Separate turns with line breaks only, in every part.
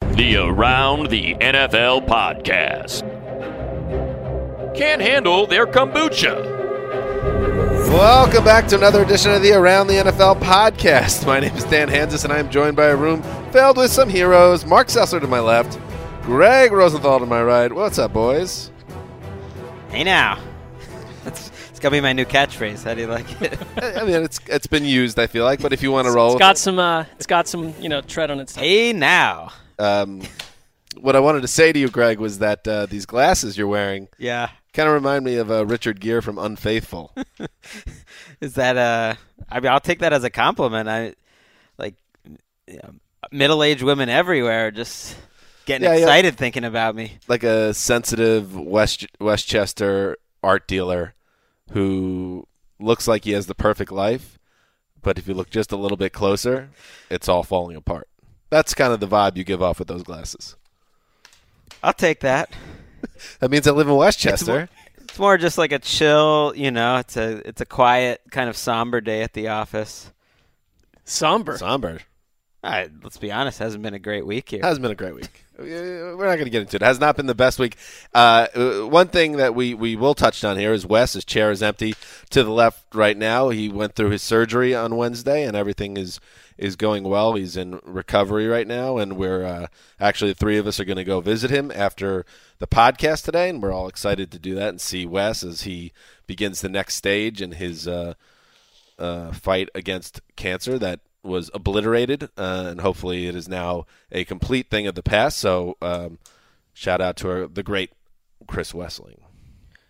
The Around the NFL podcast. Can't handle their kombucha.
Welcome back to another edition of the Around the NFL podcast. My name is Dan Hanzus, and I am joined by a room filled with some heroes. Mark Sessler to my left, Greg Rosenthal to my right. What's up, boys?
Hey now. It's, it's gonna be my new catchphrase. How do you like it?
I mean, it's it's been used. I feel like, but if you want to roll,
It's
with
got some, uh, it's got some, you know, tread on its.
hey now.
Um, what I wanted to say to you, Greg, was that uh, these glasses you're wearing
Yeah.
kind of remind me of uh, Richard Gere from Unfaithful.
Is that uh? I mean, I'll take that as a compliment. I like you know, middle-aged women everywhere just getting
Yeah, yeah.
excited thinking about me.
like a sensitive West Westchester art dealer who looks like he has the perfect life, but if you look just a little bit closer, it's all falling apart. That's kind of the vibe you give off with those glasses.
I'll take that.
That means I live in Westchester.
It's more just like a chill, you know. It's a it's a quiet, kind of somber day at the office.
Somber.
Somber.
All right, let's be honest. Hasn't been a great week here.
Hasn't been a great week. We're not going to get into it. Has not been the best week. Uh, uh, one thing that we, we will touch on here is Wes. His chair is empty to the left right now. He went through his surgery on Wednesday, and everything is is going well. He's in recovery right now, and we're uh, actually the three of us are going to go visit him after the podcast today, and we're all excited to do that and see Wes as he begins the next stage in his uh, uh, fight against cancer that was obliterated, uh, and hopefully it is now a complete thing of the past. So, um, shout out to our, the great Chris Wesseling.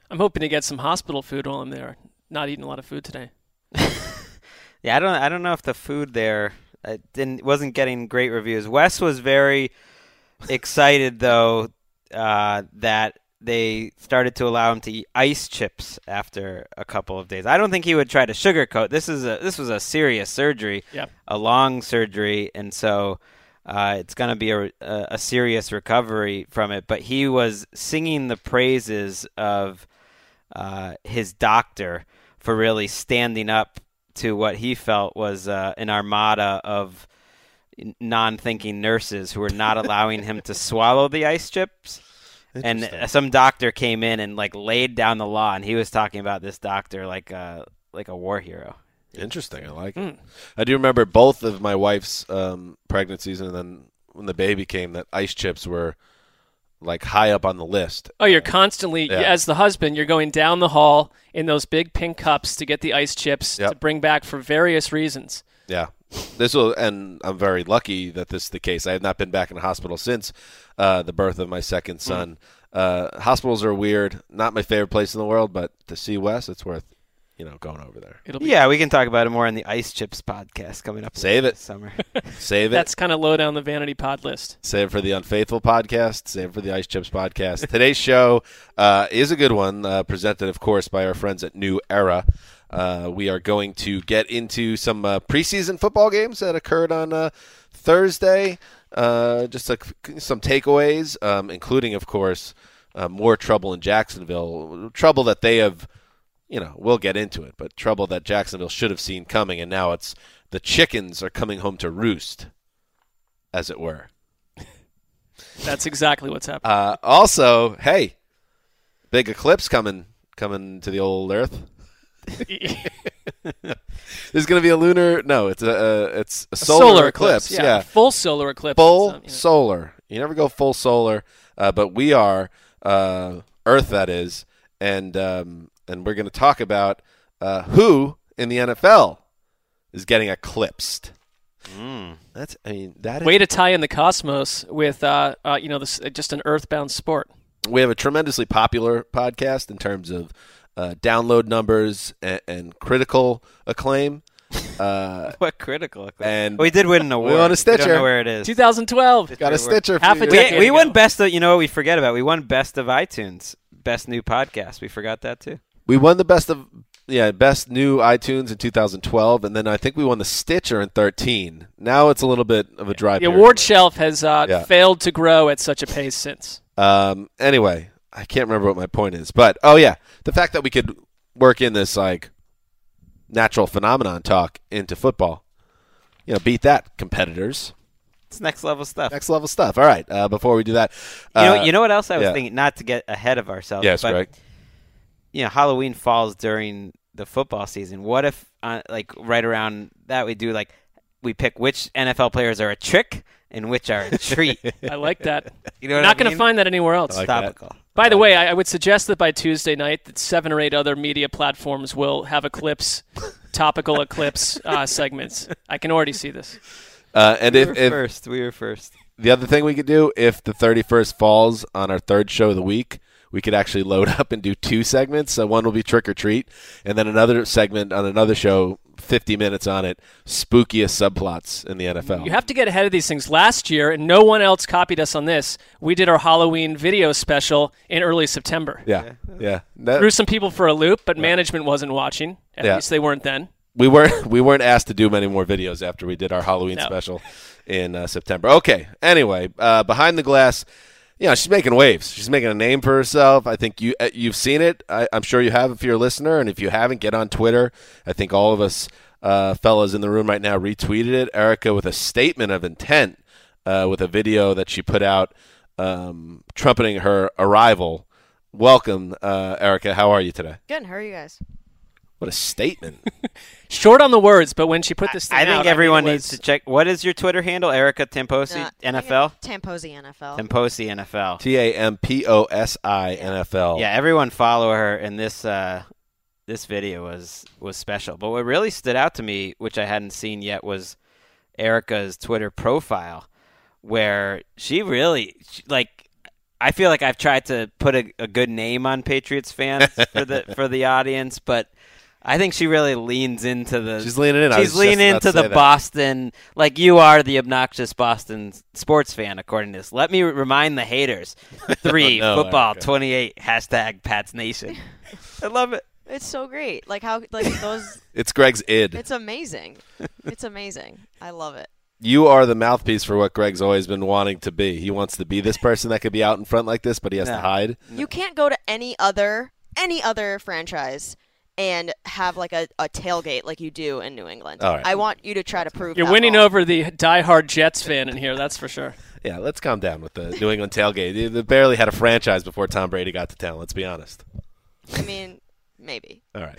I'm hoping to get some hospital food while I'm there. Not eating a lot of food today.
Yeah, I don't I don't know if the food there uh, didn't wasn't getting great reviews. Wes was very excited though uh, that they started to allow him to eat ice chips after a couple of days. I don't think he would try to sugarcoat. This is a this was a serious surgery,
Yep.
a long surgery, and so uh, it's going to be a, a, a serious recovery from it. But he was singing the praises of uh, his doctor for really standing up to what he felt was uh, an armada of non-thinking nurses who were not allowing him to swallow the ice chips. And uh, some doctor came in and like laid down the law, and he was talking about this doctor like a like a war hero.
Interesting. I like it. I do remember both of my wife's um, pregnancies, and then when the baby came, that ice chips were like high up on the list.
Oh, you're constantly,
Yeah.
as the husband, you're going down the hall in those big pink cups to get the ice chips
Yep.
to bring back for various reasons.
Yeah. This will, and I'm very lucky that this is the case. I have not been back in the hospital since uh, the birth of my second son. Uh, hospitals are weird. Not my favorite place in the world, but to see Wes, it's worth, you know, going over there.
It'll be
Yeah, we can talk about it more in the Ice Chips podcast coming up.
Save it.
summer.
Save it.
that's kind of low down the vanity pod list.
Save it for the Unfaithful podcast. Save it for the Ice Chips podcast. Today's show uh, is a good one, uh, presented, of course, by our friends at New Era. Uh, we are going to get into some uh, preseason football games that occurred on uh, Thursday. uh, just a, some takeaways, um, including, of course, uh, more trouble in Jacksonville. Trouble that they have, you know, we'll get into it, but trouble that Jacksonville should have seen coming, and now it's the chickens are coming home to roost, as it were.
That's exactly what's happening.
Uh, also, hey, big eclipse coming coming to the old Earth. There's going to be a lunar. No, it's a uh, it's a solar, eclipse.
Yeah, full solar eclipse.
full
um, you know.
solar. You never go full solar, uh, but we are uh, Earth. That is, and um, and we're going to talk about uh, who in the NFL is getting eclipsed. That's I mean that is,
Way to tie in the cosmos with, uh, uh, you know, this just an earthbound sport.
we have a tremendously popular podcast in terms of uh, download numbers and, and critical acclaim. Uh,
What critical?
And
we did win an award.
We won a
We
Stitcher.
don't know where it is.
2012.
got a Stitcher.
Half a decade
We, we won best of. You know what we forget about? We won best of iTunes, best new podcast. We forgot that too.
We won the best of yeah, best new iTunes in 2012, and then I think we won the Stitcher in 13. Now it's a little bit of a dry.
The
period.
award shelf has uh,
Yeah.
failed to grow at such a pace since.
Um. Anyway, I can't remember what my point is, but oh yeah, the fact that we could work in this like natural phenomenon talk into football, you know, beat that competitors.
It's next level stuff.
Next level stuff. All right. Uh, before we do that,
you know,
uh,
you know what else I was
yeah.
thinking? Not to get ahead of ourselves.
Yes,
but,
Greg.
You know, Halloween falls during the football season. What if, uh, like, right around that, we do like we pick which NFL players are a trick and which are a treat.
I like that.
You know what
Not
I
going to find that anywhere else.
like that.
Topical.
By the way, I, I would suggest that by Tuesday night, that seven or eight other media platforms will have eclipse, topical eclipse uh, segments. I can already see this.
Uh, and
We
if,
were
if
first. We were first.
the other thing we could do, if the 31st falls on our third show of the week, we could actually load up and do two segments. So one will be trick or treat, and then another segment on another show, 50 minutes on it, spookiest subplots in the NFL.
You have to get ahead of these things. Last year, and no one else copied us on this, we did our Halloween video special in early September.
yeah, yeah. That-
Threw some people for a loop, but management wasn't watching. At
Yeah.
least they weren't then.
we weren't we weren't asked to do many more videos after we did our Halloween
No.
special in uh, September. Okay. Anyway, uh, behind the glass, you know, she's making waves. She's making a name for herself. I think you uh, you've seen it. I, I'm sure you have if you're a listener, and if you haven't, get on Twitter. I think all of us uh, fellas in the room right now retweeted it. Erica with a statement of intent uh, with a video that she put out um, trumpeting her arrival. Welcome, uh, Erica. How are you today?
Good. How are you guys?
What a statement.
Short on the words, but when she put this thing
I
out,
think
mean,
everyone
it
needs
was-
to check. What is your Twitter handle? Erica Tamposi
Uh, I think
NFL?
Tamposi NFL.
Tamposi NFL.
T A M P O S I N F L.
Yeah, everyone follow her, and this uh, this video was was special. But what really stood out to me, which I hadn't seen yet, was Erica's Twitter profile, where she really she, like. I feel like I've tried to put a, a good name on Patriots fans for the for the audience, but I think she really leans into the.
She's leaning in.
She's leaning into the. Boston, like you are the obnoxious Boston sports fan, according to this. Let me remind the haters: three
Oh, no,
football, twenty-eight hashtag Pats Nation. I love it.
It's so great. Like how like those.
It's Greg's id.
It's amazing. It's amazing. I love it.
you are the mouthpiece for what Greg's always been wanting to be. He wants to be this person that could be out in front like this, but he has to hide.
You can't go to any other any other franchise and have like a, a tailgate like you do in New England.
All right.
I want you to try to prove
You're
that
winning
wrong.
over the diehard Jets fan in here, that's for sure.
Yeah, let's calm down with the New England tailgate. They- They barely had a franchise before Tom Brady got to town. Let's be honest.
I mean, maybe.
All right.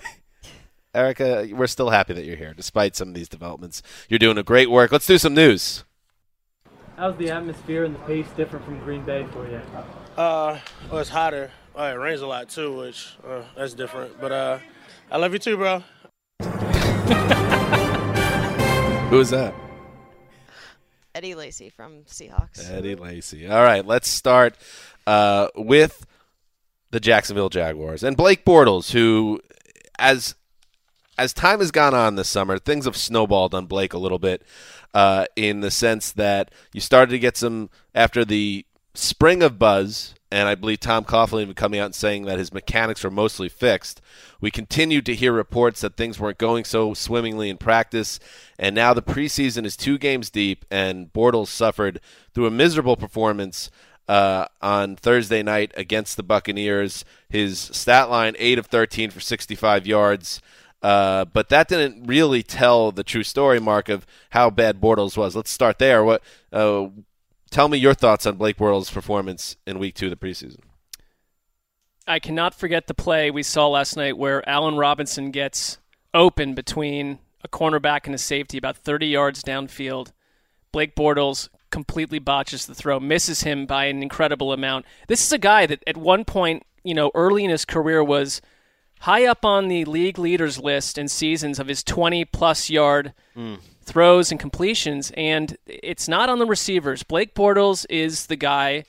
Erica, we're still happy that you're here, despite some of these developments. You're doing a great work. Let's do some news.
How's the atmosphere and the pace different from Green Bay for you?
Uh, well, it's hotter. Oh, it rains a lot too, which uh, that's different. But uh, I love you too, bro.
Who is that?
Eddie Lacy from Seahawks.
Eddie Lacy. All right, let's start uh, with the Jacksonville Jaguars and Blake Bortles, who, as as time has gone on this summer, things have snowballed on Blake a little bit, uh, in the sense that you started to get some after the spring of buzz and I believe Tom Coughlin even coming out and saying that his mechanics are mostly fixed. We continued to hear reports that things weren't going so swimmingly in practice, and now the preseason is two games deep, and Bortles suffered through a miserable performance uh, on Thursday night against the Buccaneers. His stat line: eight of thirteen for 65 yards. Uh, but that didn't really tell the true story, Mark, of how bad Bortles was. Let's start there. What? Uh, tell me your thoughts on Blake Bortles' performance in Week Two of the preseason.
I cannot forget the play we saw last night where Allen Robinson gets open between a cornerback and a safety about 30 yards downfield. Blake Bortles completely botches the throw, misses him by an incredible amount. This is a guy that at one point, you know, early in his career was high up on the league leaders list in seasons of his 20 plus yard mm. Throws and completions, and it's not on the receivers. Blake Bortles is the guy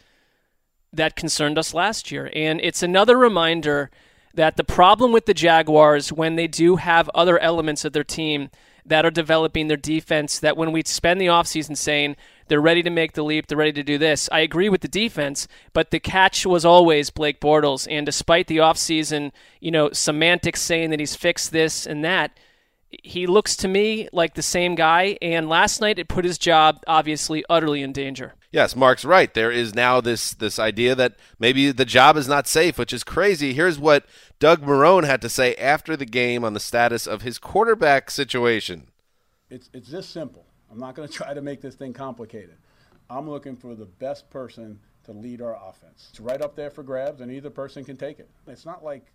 that concerned us last year, and it's another reminder that the problem with the Jaguars when they do have other elements of their team that are developing their defense that when we spend the offseason saying they're ready to make the leap. They're ready to do this. I agree with the defense, but the catch was always Blake Bortles. And despite the offseason, you know, semantics saying that he's fixed this and that, he looks to me like the same guy. And last night it put his job obviously utterly in danger.
Yes, Mark's right. There is now this this idea that maybe the job is not safe, which is crazy. Here's what Doug Marrone had to say after the game on the status of his quarterback situation.
It's it's this simple. I'm not going to try to make this thing complicated. I'm looking for the best person to lead our offense. It's right up there for grabs, and either person can take it. It's not like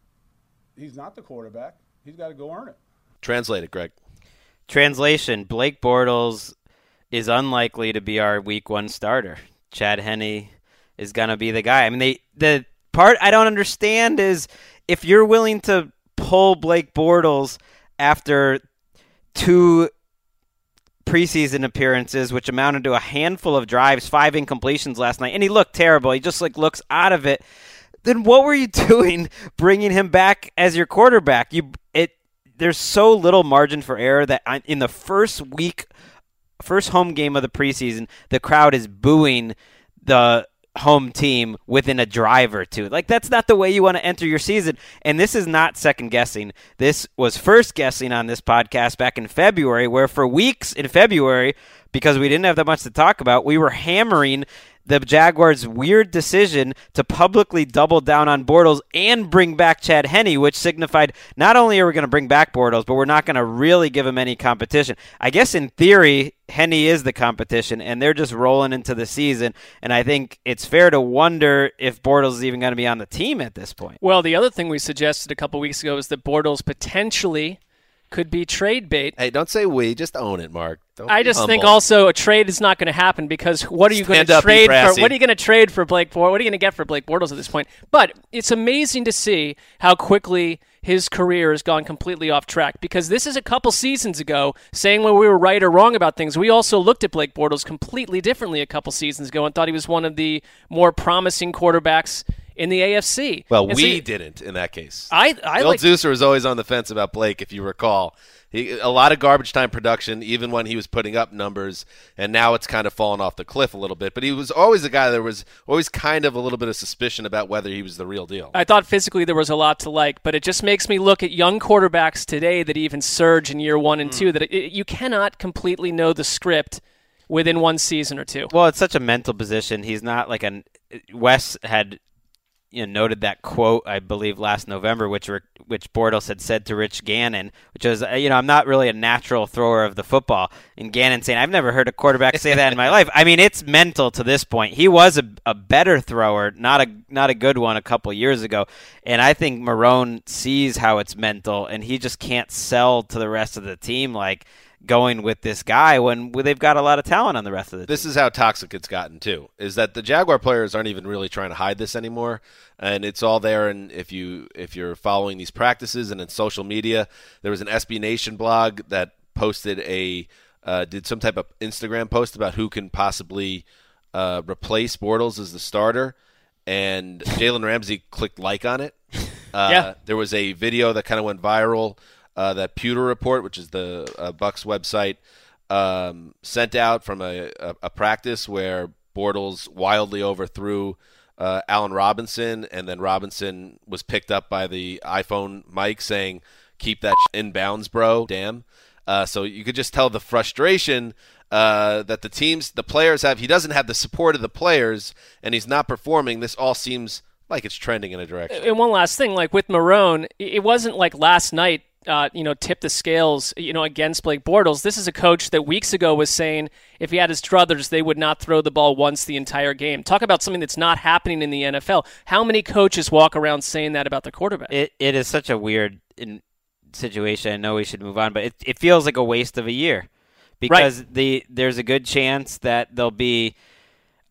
he's not the quarterback. He's got to go earn it.
Translate it, Greg.
Translation Blake Bortles is unlikely to be our week one starter. Chad Henne is going to be the guy. I mean, they the part I don't understand is if you're willing to pull Blake Bortles after two preseason appearances, which amounted to a handful of drives, five incompletions last night, and he looked terrible. He just like looks out of it. Then what were you doing bringing him back as your quarterback? You it there's so little margin for error that in the first week, first home game of the preseason, the crowd is booing the home team within a drive or two. Like that's not the way you want to enter your season. And this is not second guessing. This was first guessing on this podcast back in February, where for weeks in February, because we didn't have that much to talk about, we were hammering the Jaguars' weird decision to publicly double down on Bortles and bring back Chad Henne, which signified not only are we going to bring back Bortles, but we're not going to really give him any competition. I guess in theory, Henne is the competition, and they're just rolling into the season. And I think it's fair to wonder if Bortles is even going to be on the team at this point.
Well, the other thing we suggested a couple weeks ago is that Bortles potentially could be trade bait.
Hey, don't say we. Just own it, Mark. Don't
I just
humble.
think also a trade is not going to happen because what are you going to trade for? What are you going to trade for Blake Bortles? What are you going to get for Blake Bortles at this point? But it's amazing to see how quickly his career has gone completely off track because this is a couple seasons ago saying when we were right or wrong about things. We also looked at Blake Bortles completely differently a couple seasons ago and thought he was one of the more promising quarterbacks in the AFC.
Well,
and
we
so,
didn't in that case.
I, I
Bill
like,
Zeuser was always on the fence about Blake, if you recall. He, a lot of garbage time production, even when he was putting up numbers, and now it's kind of fallen off the cliff a little bit. But he was always a guy that was always kind of a little bit of suspicion about whether he was the real deal.
I thought physically there was a lot to like, but it just makes me look at young quarterbacks today that even surge in year one and mm. two that it, you cannot completely know the script within one season or two.
Well, it's such a mental position. He's not like an Wes had you know, noted that quote I believe last November, which which Bortles had said to Rich Gannon, which was, uh, you know, I'm not really a natural thrower of the football. And Gannon saying, I've never heard a quarterback say that in my life. I mean, it's mental to this point. He was a, a better thrower, not a not a good one a couple years ago. And I think Marrone sees how it's mental, and he just can't sell to the rest of the team like going with this guy when they've got a lot of talent on the rest of the
this
team.
is how toxic it's gotten too is that the jaguar players aren't even really trying to hide this anymore and it's all there and if you if you're following these practices and in social media there was an sb nation blog that posted a uh, did some type of instagram post about who can possibly uh, replace bortles as the starter and jalen ramsey clicked like on it uh,
yeah.
there was a video that kind of went viral uh, that Pewter report, which is the uh, Bucks website, um, sent out from a, a, a, practice where Bortles wildly overthrew uh, Allen Robinson, and then Robinson was picked up by the iPhone mic saying, "Keep that in bounds, bro." Damn. Uh, so you could just tell the frustration uh, that the teams, the players have. He doesn't have the support of the players, and he's not performing. This all seems like it's trending in a direction.
And one last thing, like with Marrone, it wasn't like last night. Uh, you know, tip the scales, you know, against Blake Bortles. This is a coach that weeks ago was saying if he had his druthers, they would not throw the ball once the entire game. Talk about something that's not happening in the NFL. How many coaches walk around saying that about the quarterback?
It it is such a weird in, situation. I know we should move on, but it it feels like a waste of a year because
Right.
the there's a good chance that there'll be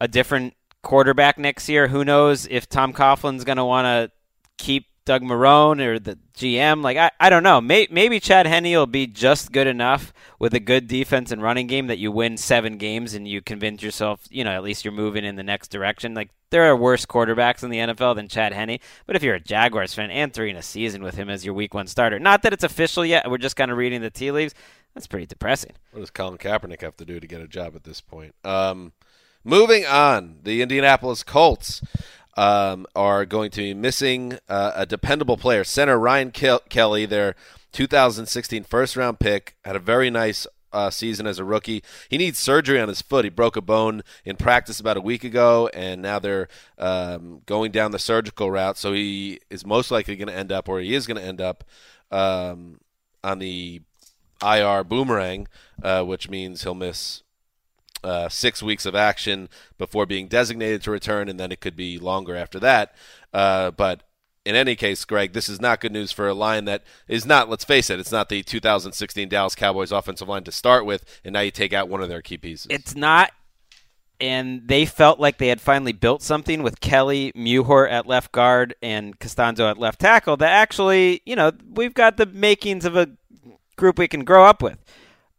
a different quarterback next year. Who knows if Tom Coughlin's going to want to keep Doug Marrone or the GM? Like I, I don't know. May, maybe Chad Henne will be just good enough with a good defense and running game that you win seven games and you convince yourself, you know, at least you're moving in the next direction. Like there are worse quarterbacks in the NFL than Chad Henne. But if you're a Jaguars fan and three in a season with him as your week one starter, not that it's official yet, we're just kind of reading the tea leaves. That's pretty depressing.
What does Colin Kaepernick have to do to get a job at this point? Um, moving on, the Indianapolis Colts um, are going to be missing uh, a dependable player. Center Ryan Kel- Kelly, their 2016 first round pick, had a very nice uh, season as a rookie. He needs surgery on his foot. He broke a bone in practice about a week ago, and now they're um, going down the surgical route. So he is most likely going to end up, or he is going to end up, um, on the IR boomerang, uh, which means he'll miss uh, six weeks of action before being designated to return, and then it could be longer after that. Uh, but in any case, Greg, this is not good news for a line that is not, let's face it, it's not the 2016 Dallas Cowboys offensive line to start with, and now you take out one of their key pieces.
It's not. And they felt like they had finally built something with Kelly, Mewhort at left guard, and Castonzo at left tackle that actually, you know, we've got the makings of a group we can grow up with.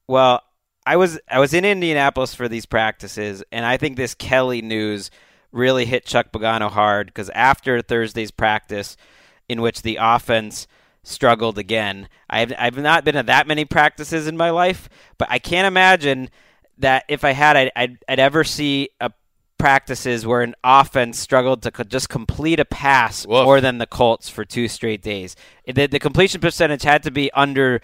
Well, I was I was in Indianapolis for these practices, and I think this Kelly news really hit Chuck Pagano hard because after Thursday's practice, in which the offense struggled again, I've I've not been to that many practices in my life, but I can't imagine that if I had, I'd I'd, I'd ever see a practices where an offense struggled to co- just complete a pass more than the Colts for two straight days. The, the completion percentage had to be under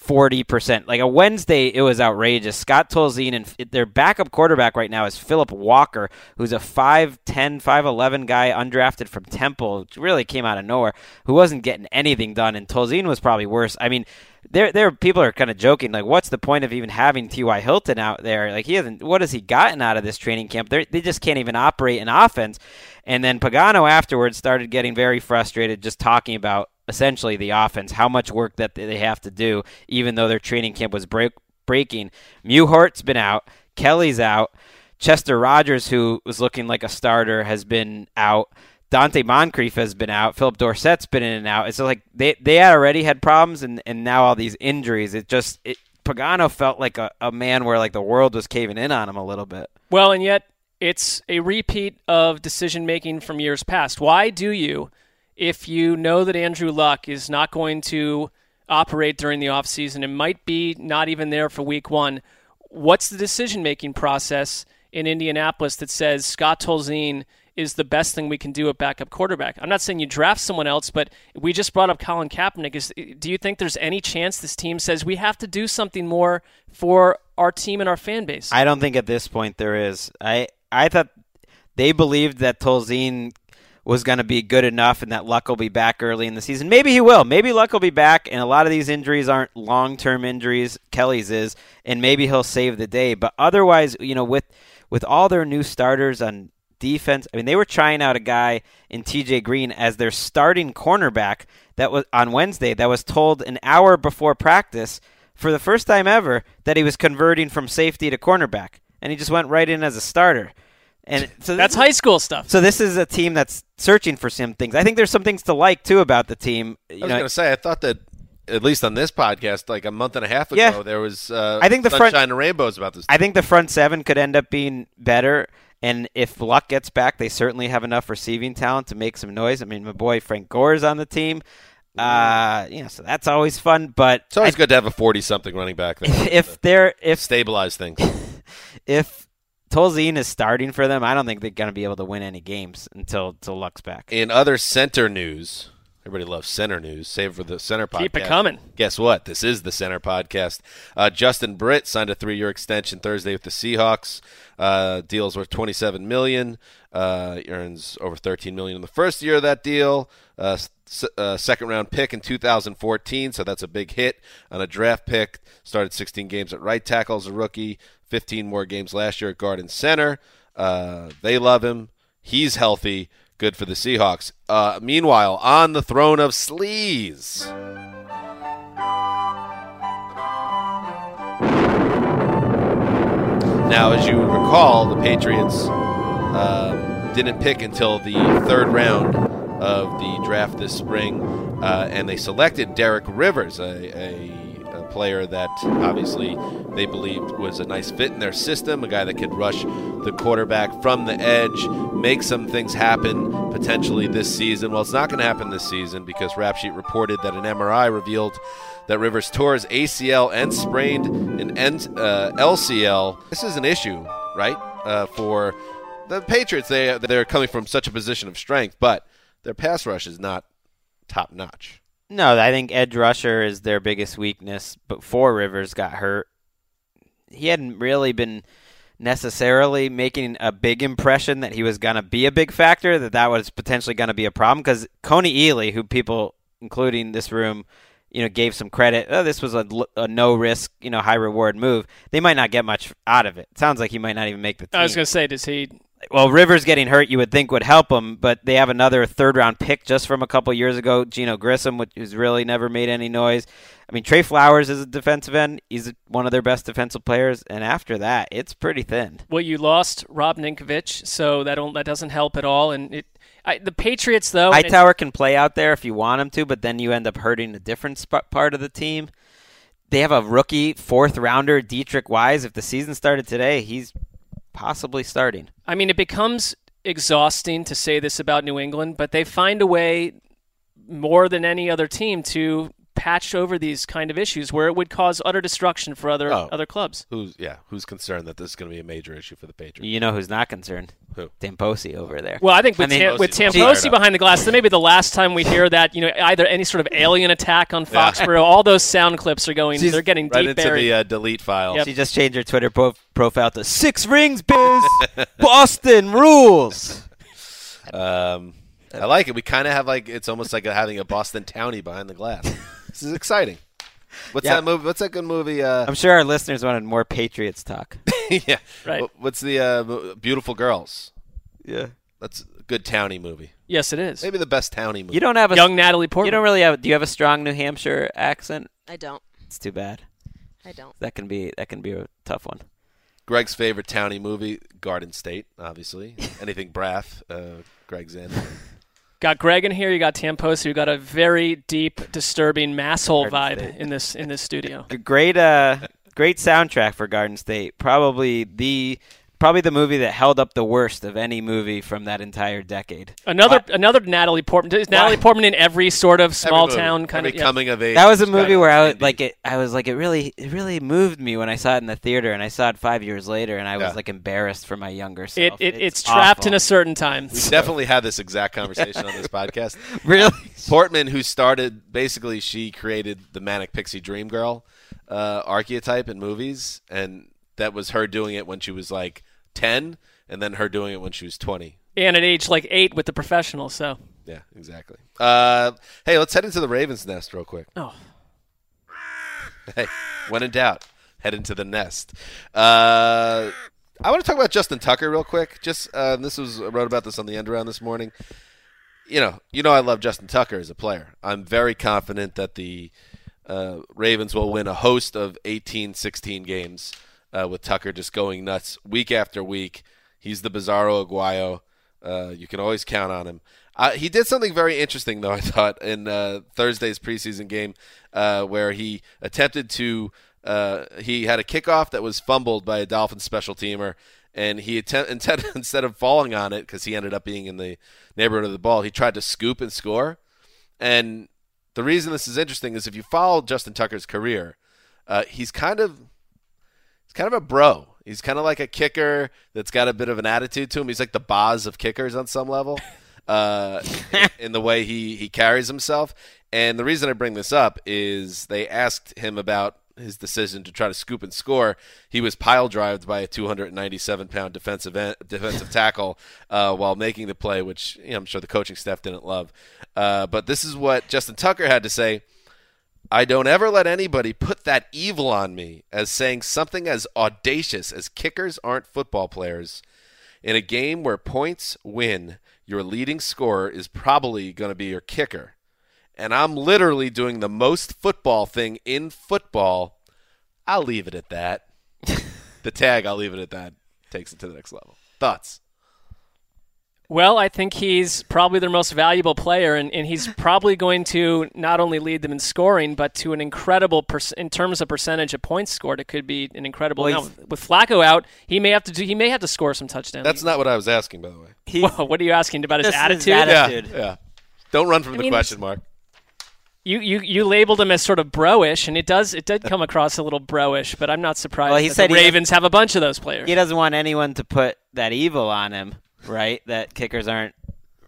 40%. Like a Wednesday, it was outrageous. Scott Tolzien and their backup quarterback right now is Philip Walker, who's a 5'10, 5'11 guy undrafted from Temple, really came out of nowhere, who wasn't getting anything done. And Tolzien was probably worse. I mean, there, there, people are kind of joking. Like, what's the point of even having T.Y. Hilton out there? Like, he hasn't. What has he gotten out of this training camp? They're, they just can't even operate an offense. And then Pagano afterwards started getting very frustrated, just talking about essentially the offense, how much work that they have to do, even though their training camp was break, breaking. Mewhort's been out, Kelly's out, Chester Rogers, who was looking like a starter, has been out. Donte Moncrief has been out. Phillip Dorsett's been in and out. It's like they they had already had problems, and, and now all these injuries. It just it, Pagano felt like a, a man where like the world was caving in on him a little bit.
Well, and yet it's a repeat of decision making from years past. Why do you, if you know that Andrew Luck is not going to operate during the offseason and might be not even there for week one, what's the decision making process in Indianapolis that says Scott Tolzien is the best thing we can do at backup quarterback? I'm not saying you draft someone else, but we just brought up Colin Kaepernick. Is, do you think there's any chance this team says we have to do something more for our team and our fan base?
I don't think at this point there is. I I thought they believed that Tolzien was going to be good enough and that Luck will be back early in the season. Maybe he will. Maybe Luck will be back, and a lot of these injuries aren't long term injuries. Kelly's is, and maybe he'll save the day. But otherwise, you know, with with all their new starters on defense, I mean, they were trying out a guy in T.J. Green as their starting cornerback that was on Wednesday. That was told an hour before practice for the first time ever that he was converting from safety to cornerback, and he just went right in as a starter. And so
That's high school stuff.
So this is a team that's searching for some things. I think there's some things to like too about the team. You
I was going to say, I thought that at least on this podcast, like a month and a half ago,
Yeah.
there was uh,
I think the
sunshine
front-
and rainbows about this.
I think the front seven could end up being better. And if Luck gets back, they certainly have enough receiving talent to make some noise. I mean, my boy Frank Gore is on the team. Uh, you know, so that's always fun. But
It's always good to have a forty-something running back. There
if they're if
stabilize things.
if Tolzien is starting for them, I don't think they're going to be able to win any games until until Luck's back.
In other center news, everybody loves center news. Save for the center podcast.
Keep it coming.
Guess what? This is the center podcast. Uh, Justin Britt signed a three-year extension Thursday with the Seahawks. Uh, deals worth 27 million. Uh, earns over 13 million in the first year of that deal. Uh, s- uh, second round pick in 2014, so that's a big hit on a draft pick. Started 16 games at right tackle as a rookie. 15 more games last year at guard and center. Uh, they love him. He's healthy. Good for the Seahawks. Uh, meanwhile, on the throne of sleaze. Now, as you recall, the Patriots um, didn't pick until the third round of the draft this spring, uh, and they selected Derek Rivers, a, a player that obviously they believed was a nice fit in their system, a guy that could rush the quarterback from the edge, make some things happen potentially this season. Well, it's not going to happen this season because Rap Sheet reported that an MRI revealed that Rivers tore his ACL and sprained an uh, LCL. This is an issue, right? Uh, for the Patriots, they they're coming from such a position of strength, but their pass rush is not top notch.
No, I think edge rusher is their biggest weakness. Before Rivers got hurt, he hadn't really been necessarily making a big impression that he was going to be a big factor, that that was potentially going to be a problem. Because Kony Ealy, who people, including this room, you know, gave some credit. Oh, this was a, a no risk, you know, high reward move. They might not get much out of it. Sounds like he might not even make the team.
I was going to say, does he?
Well, Rivers getting hurt, you would think would help him, but they have another third round pick just from a couple years ago, Geneo Grissom, which- who's really never made any noise. I mean, Trey Flowers is a defensive end; he's one of their best defensive players, and after that, it's pretty thin.
Well, you lost Rob Ninkovich, so that don't, that doesn't help at all. And it, I, the Patriots though, and it-
Hightower can play out there if you want him to, but then you end up hurting a different sp- part of the team. They have a rookie fourth rounder, Deatrich Wise. If the season started today, he's possibly starting.
I mean, it becomes exhausting to say this about New England, but they find a way more than any other team to patch over these kind of issues where it would cause utter destruction for other
Oh.
other clubs.
Who's yeah? Who's concerned that this is going to be a major issue for the Patriots?
You know who's not concerned?
Who?
Tamposi over there.
Well, I think with,
mean,
Tam- with
Tamposi-
Tamposi
Fired up.
behind the glass, that may be the last time we hear that. You know, either any sort of alien attack on Foxborough. All those sound clips are going.
She's
they're getting
Right
deep
into
buried.
the uh, delete file.
Yep.
She just changed her Twitter pro- profile to six rings, biz. Boston rules.
Um, I like it. We kind of have like it's almost like having a Boston townie behind the glass. this is exciting. What's
Yeah.
that movie? What's that good movie? Uh,
I'm sure our listeners wanted more Patriots talk.
yeah.
Right.
What's the uh, Beautiful Girls?
Yeah.
That's a good townie movie.
yes, it is.
Maybe the best townie movie.
You don't have a
Young Natalie Portman.
You don't really have. Do you have a strong New Hampshire accent?
I don't.
It's too bad.
I don't.
That can be that can be a tough one.
Greg's favorite townie movie, Garden State, obviously. Anything Brath, uh, Greg's in.
Got Greg in here. You got Tamposi. You got a very deep, disturbing masshole
Garden
vibe
State.
in this in this studio.
A great uh great soundtrack for Garden State. Probably the probably the movie that held up the worst of any movie from that entire decade.
Another another Natalie Portman. Is Natalie Portman in every sort of small
Every
town kind
every
of? yeah.
coming of age.
That was a movie where I was like it I was like it really it really moved me when I saw it in the theater and I saw it 5 years later and I was
Yeah.
like embarrassed for my younger self.
it it's, trapped
awful.
in a certain time.
We definitely had this exact conversation on this podcast.
Really?
Portman, who started basically, she created the manic pixie dream girl uh, archetype in movies, and that was her doing it when she was like ten, and then her doing it when she was twenty.
And at age like eight with the professionals. So
Yeah, exactly. Uh, hey, let's head into the Ravens' nest real quick.
oh,
Hey, when in doubt, head into the nest. Uh, I want to talk about Justin Tucker real quick. Just uh, this was I wrote about this on the end around this morning. You know, you know, I love Justin Tucker as a player. I'm very confident that the uh, Ravens will win a host of 18, 16 games uh, with Tucker just going nuts week after week. He's the Bizarro Aguayo. Uh, you can always count on him. Uh, he did something very interesting, though, I thought, in uh, Thursday's preseason game uh, where he attempted to. Uh, he had a kickoff that was fumbled by a Dolphins special teamer, and he attempt, instead, instead of falling on it, because he ended up being in the neighborhood of the ball, he tried to scoop and score. And the reason this is interesting is if you follow Justin Tucker's career, uh, he's kind of he's kind of a bro He's kind of like a kicker that's got a bit of an attitude to him. He's like the Boz of kickers on some level, uh, in, in the way he he carries himself. And the reason I bring this up is they asked him about his decision to try to scoop and score. He was pile drived by a 297 pound defensive end, defensive tackle uh, while making the play, which you know, I'm sure the coaching staff didn't love. Uh, but this is what Justin Tucker had to say. I don't ever let anybody put that evil on me as saying something as audacious as kickers aren't football players. In a game where points win, your leading scorer is probably going to be your kicker. And I'm literally doing the most football thing in football. I'll leave it at that. the tag, I'll leave it at that. Takes it to the next level. Thoughts?
Well, I think he's probably their most valuable player, and, and he's probably going to not only lead them in scoring, but to an incredible per- in terms of percentage of points scored. It could be an incredible.
Well,
now, with Flacco out, he may have to do. He may have to score some touchdowns.
That's not what I was asking, by the way.
Whoa, what are you asking about his
Just his
attitude?
attitude.
Yeah, yeah. Don't run from
I
the
mean,
question, Mark.
You, you you labeled him as sort of bro-ish, and it does it did come across a little bro-ish, but I'm not surprised.
Well, he
that
said
the
he-
Ravens have a bunch of those players.
He doesn't want anyone to put that evil on him, right? That kickers aren't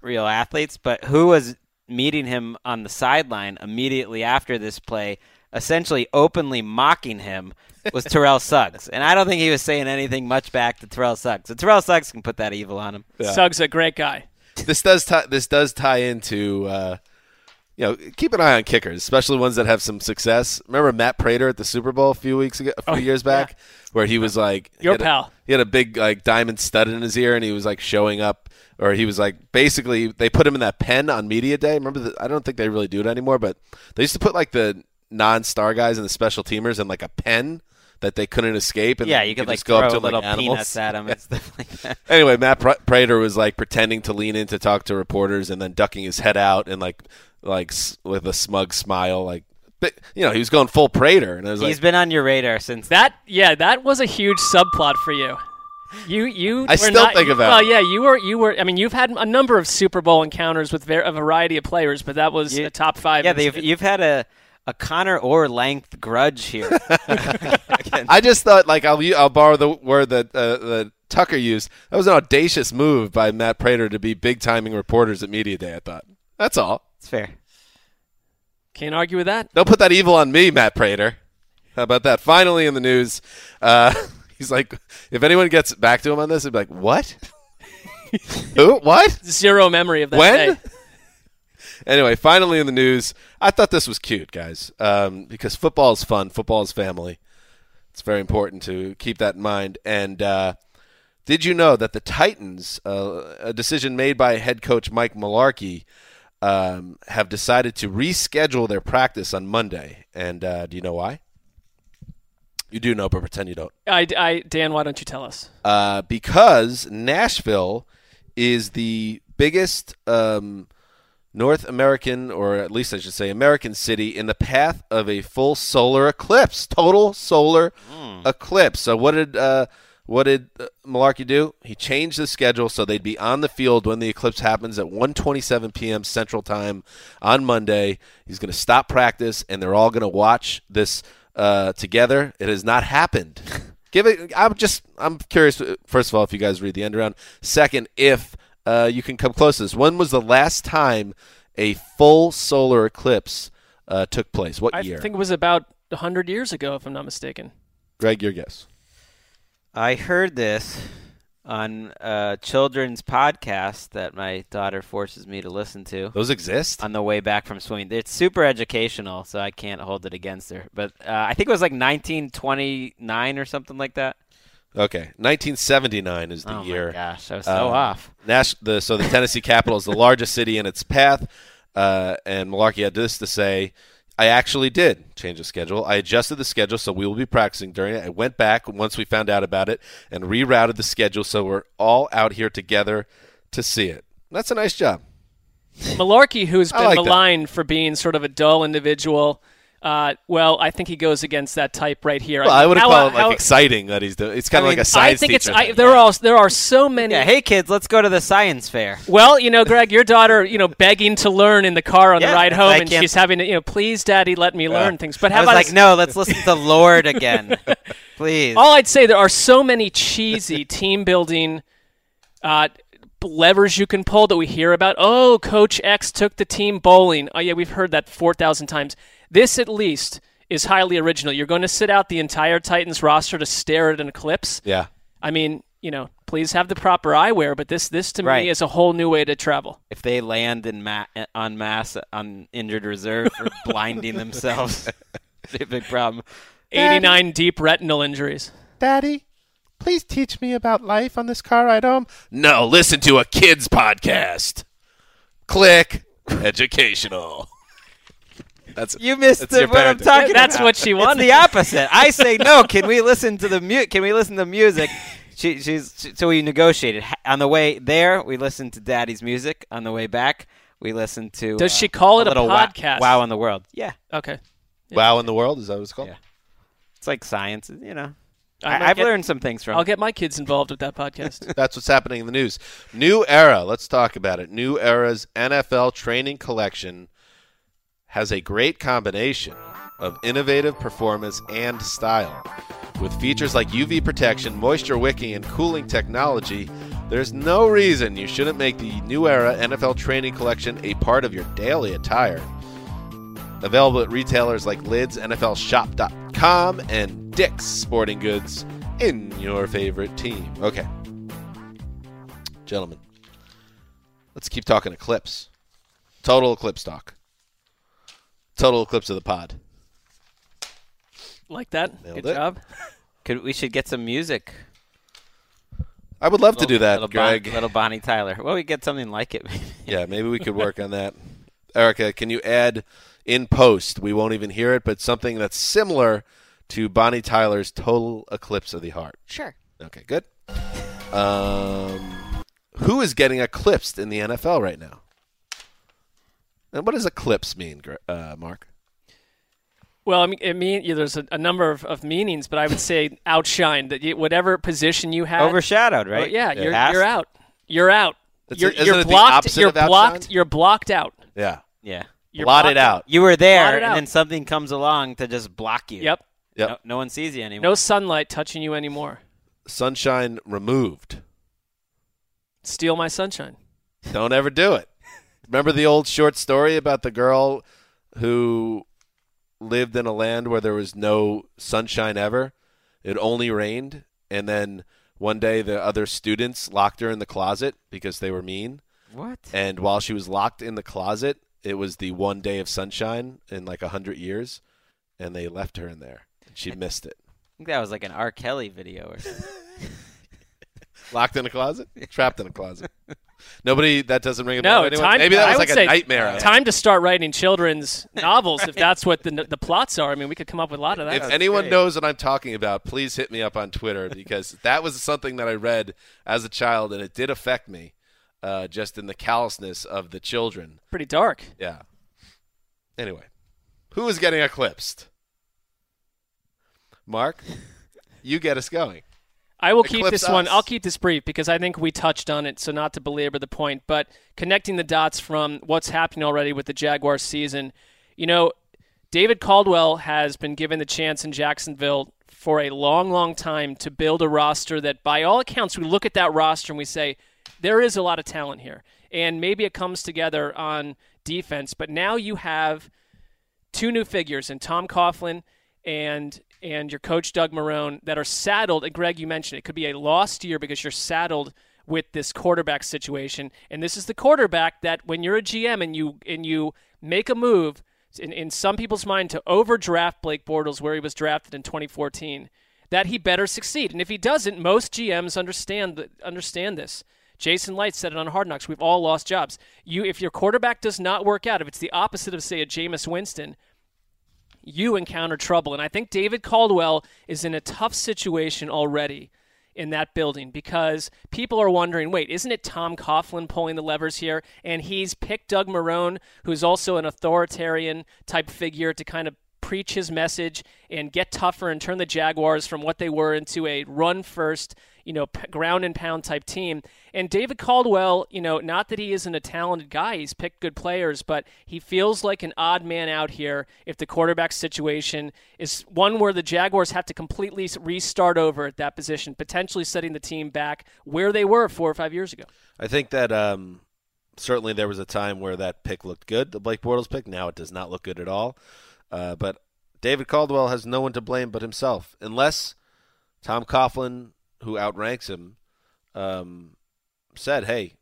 real athletes. But who was meeting him on the sideline immediately after this play, essentially openly mocking him, was Terrell Suggs. And I don't think he was saying anything much back to Terrell Suggs. So Terrell Suggs can put that evil on him.
Yeah.
Suggs a great guy.
this does tie, this does tie into uh, you know keep an eye on kickers, especially ones that have some success. Remember Matt Prater at the Super Bowl a few weeks ago, a few
Oh,
years back, where he was like he
Your
a-
pal.
he had a big like diamond stud in his ear, and he was like showing up, or he was like basically they put him in that pen on media day. Remember, the, I don't think they really do it anymore, but they used to put like the non-star guys and the special teamers in like a pen that they couldn't escape. And
Yeah, you could like
just go
throw
up to
little
like
peanuts at and stuff like that.
Anyway, Matt Prater was like pretending to lean in to talk to reporters and then ducking his head out and like like with a smug smile, like but, you know he was going full Prater, and I was
He's
like,
been on your radar since
That yeah, that was a huge subplot for you. You you
I
were
still
not,
think
you-
about
Well, yeah, you were you were. I mean, you've had a number of Super Bowl encounters with ver- a variety of players, but that was
You-
a top five.
Yeah,
incident.
they've, you've had a a Connor or length grudge here.
I just thought like I'll u- I'll borrow the word that uh, that Tucker used. That was an audacious move by Matt Prater to be big timing reporters at media day. I thought that's all.
It's fair.
Can't argue with that.
Don't put that evil on me, Matt Prater. How about that? Finally, in the news, uh, he's like, if anyone gets back to him on this, he'd be like, "What? Who? What?
Zero memory of that
when?"
day.
Anyway, finally in the news, I thought this was cute, guys, um, because football is fun. Football is family. It's very important to keep that in mind. And uh, did you know that the Titans, uh, a decision made by head coach Mike Mularkey, um, have decided to reschedule their practice on Monday? And uh, do you know why? You do know, but pretend you don't.
I, I, Dan, why don't you tell us?
Uh, because Nashville is the biggest um, North American, or at least I should say American city, in the path of a full solar eclipse, total solar eclipse. So what did uh, what did uh, Mularkey do? He changed the schedule so they'd be on the field when the eclipse happens at 1:27 p.m. Central Time on Monday. He's going to stop practice, and they're all going to watch this uh, together. It has not happened. Give it. I'm just. I'm curious. First of all, if you guys read the end around. Second, if uh, you can come close to this. When was the last time a full solar eclipse uh, took place? What
I
year?
I think it was about hundred years ago, if I'm not mistaken.
Greg, your guess.
I heard this on a children's podcast that my daughter forces me to listen to.
Those exist
on the way back from swimming. It's super educational, so I can't hold it against her. But uh, I think it was like 1929 or something like that.
Okay, 1979 is the year.
Oh my
year.
gosh, I was so off.
Nash, the so the Tennessee capital is the largest city in its path, uh, and Mularkey had this to say: "I actually did change the schedule. I adjusted the schedule so we will be practicing during it. I went back once we found out about it and rerouted the schedule so we're all out here together to see it. That's a nice job.
Mularkey, who's been
like that.
maligned for being sort of a dull individual, uh, well, I think he goes against that type right here.
Well, I would have
How-
called it like
how-
exciting that he's doing. It's kind
I
of
mean,
like a science
I think it's. I, there are there are so many.
Yeah, hey kids, let's go to the science fair.
Well, you know, Greg, your daughter, you know, begging to learn in the car on
Yeah,
the ride home,
I
and
can't-
she's having to, you know, please, Daddy, let me learn things. But
I
how
was
about
like,
this-
no, let's listen to the Lord again. Please.
All I'd say there are so many cheesy team building uh, levers you can pull that we hear about. Oh, Coach X took the team bowling. Oh yeah, we've heard that four thousand times. This at least is highly original. You're going to sit out the entire Titans roster to stare at an eclipse.
Yeah.
I mean, you know, please have the proper eyewear, but this this to
Right.
me is a whole new way to travel.
if they land in ma- on mass on injured reserve for blinding themselves, a big problem.
89 deep retinal injuries.
Daddy, please teach me about life on this car ride home. No, listen to a kids podcast. Click educational. That's
You missed
that's
the,
your
what I'm talking
That's
about.
what she
It's
wanted.
the opposite. I say no. Can we listen to the mu- Can we listen to music? She, she's she- so we negotiated on the way there. We listened to Daddy's music. On the way back, we listened to.
Does
uh,
she call it a
little wa-
podcast?
Wow in the world. Yeah,
Okay.
Wow in the world is that what it's called?
Yeah. it's like science. You know,
I
I,
might
I've
get-
learned some things from.
I'll
it.
get my kids involved with that podcast.
That's what's happening in the news. New Era. Let's talk about it. New Era's NFL training collection has a great combination of innovative performance and style. With features like UV protection, moisture wicking, and cooling technology, there's no reason you shouldn't make the New Era NFL training collection a part of your daily attire. Available at retailers like Lids, NFLShop.com, and Dick's Sporting Goods in your favorite team. Okay. Gentlemen, let's keep talking eclipse. Total eclipse talk. Total eclipse of the pod.
like that.
Nailed
Good
it.
job.
Could we should get some music?
I would love to do that,
little Bon-
Greg.
little Bonnie Tyler. Well, we get something like it.
Yeah, maybe we could work on that. Erica, can you add in post? We won't even hear it, but something that's similar to Bonnie Tyler's Total Eclipse of the Heart.
Sure.
Okay, good. Um, who is getting eclipsed in the NFL right now? And what does eclipse mean, uh, Mark?
Well, I mean, it mean yeah, there's a, a number of, of meanings, but I would say outshine that you, whatever position you have,
Overshadowed, right?
yeah, you're you're out. You're out.
It's-
You're,
isn't
you're
it the
blocked.
opposite
You're
of
blocked. You're blocked out.
Yeah.
Yeah.
You're
Blot it
blocked
out.
You were there, and then something comes along to just block you.
Yep.
Yep.
No, no one sees you anymore.
No sunlight touching you anymore.
Sunshine removed.
Steal my sunshine.
Don't ever do it. Remember the old short story about the girl who lived in a land where there was no sunshine ever? It only rained. And then one day the other students locked her in the closet because they were mean.
What?
And while she was locked in the closet, it was the one day of sunshine in like a hundred years. And they left her in there. She missed it.
I think that was like an R. Kelly video or something.
Locked in a closet? Trapped in a closet. Nobody, that doesn't ring a bell No,
time.
Maybe that was like a nightmare.
Time to start writing children's novels if that's what the the plots are. I mean, we could come up with a lot of that.
if anyone knows what I'm talking about, please hit me up on Twitter because that was something that I read as a child and it did affect me, uh, just in the callousness of the children.
Pretty dark.
Yeah. Anyway, who is getting eclipsed? Mark, you get us going.
I will keep this one. I'll keep this brief because I think we touched on it, so not to belabor the point, but connecting the dots from what's happening already with the Jaguars season. You know, David Caldwell has been given the chance in Jacksonville for a long, long time to build a roster that, by all accounts, we look at that roster and we say, there is a lot of talent here. And maybe it comes together on defense, but now you have two new figures in Tom Coughlin and and your coach Doug Marrone that are saddled. And Greg, you mentioned it could be a lost year because you're saddled with this quarterback situation. And this is the quarterback that when you're a GM and you and you make a move in, in some people's mind to overdraft Blake Bortles where he was drafted in 2014, that he better succeed. And if he doesn't, most GMs understand understand this. Jason Licht said it on Hard Knocks. We've all lost jobs. You, if your quarterback does not work out, if it's the opposite of say a Jameis Winston, you encounter trouble. And I think David Caldwell is in a tough situation already in that building because people are wondering wait, isn't it Tom Coughlin pulling the levers here? And he's picked Doug Marrone, who's also an authoritarian type figure, to kind of preach his message and get tougher and turn the Jaguars from what they were into a run first, you know, ground and pound type team. And David Caldwell, you know, not that he isn't a talented guy, he's picked good players, but he feels like an odd man out here if the quarterback situation is one where the Jaguars have to completely restart over at that position, potentially setting the team back where they were four or five years ago.
I think that um, certainly there was a time where that pick looked good, the Blake Bortles pick. Now it does not look good at all. Uh, but David Caldwell has no one to blame but himself, unless Tom Coughlin, who outranks him, um, said, "Hey,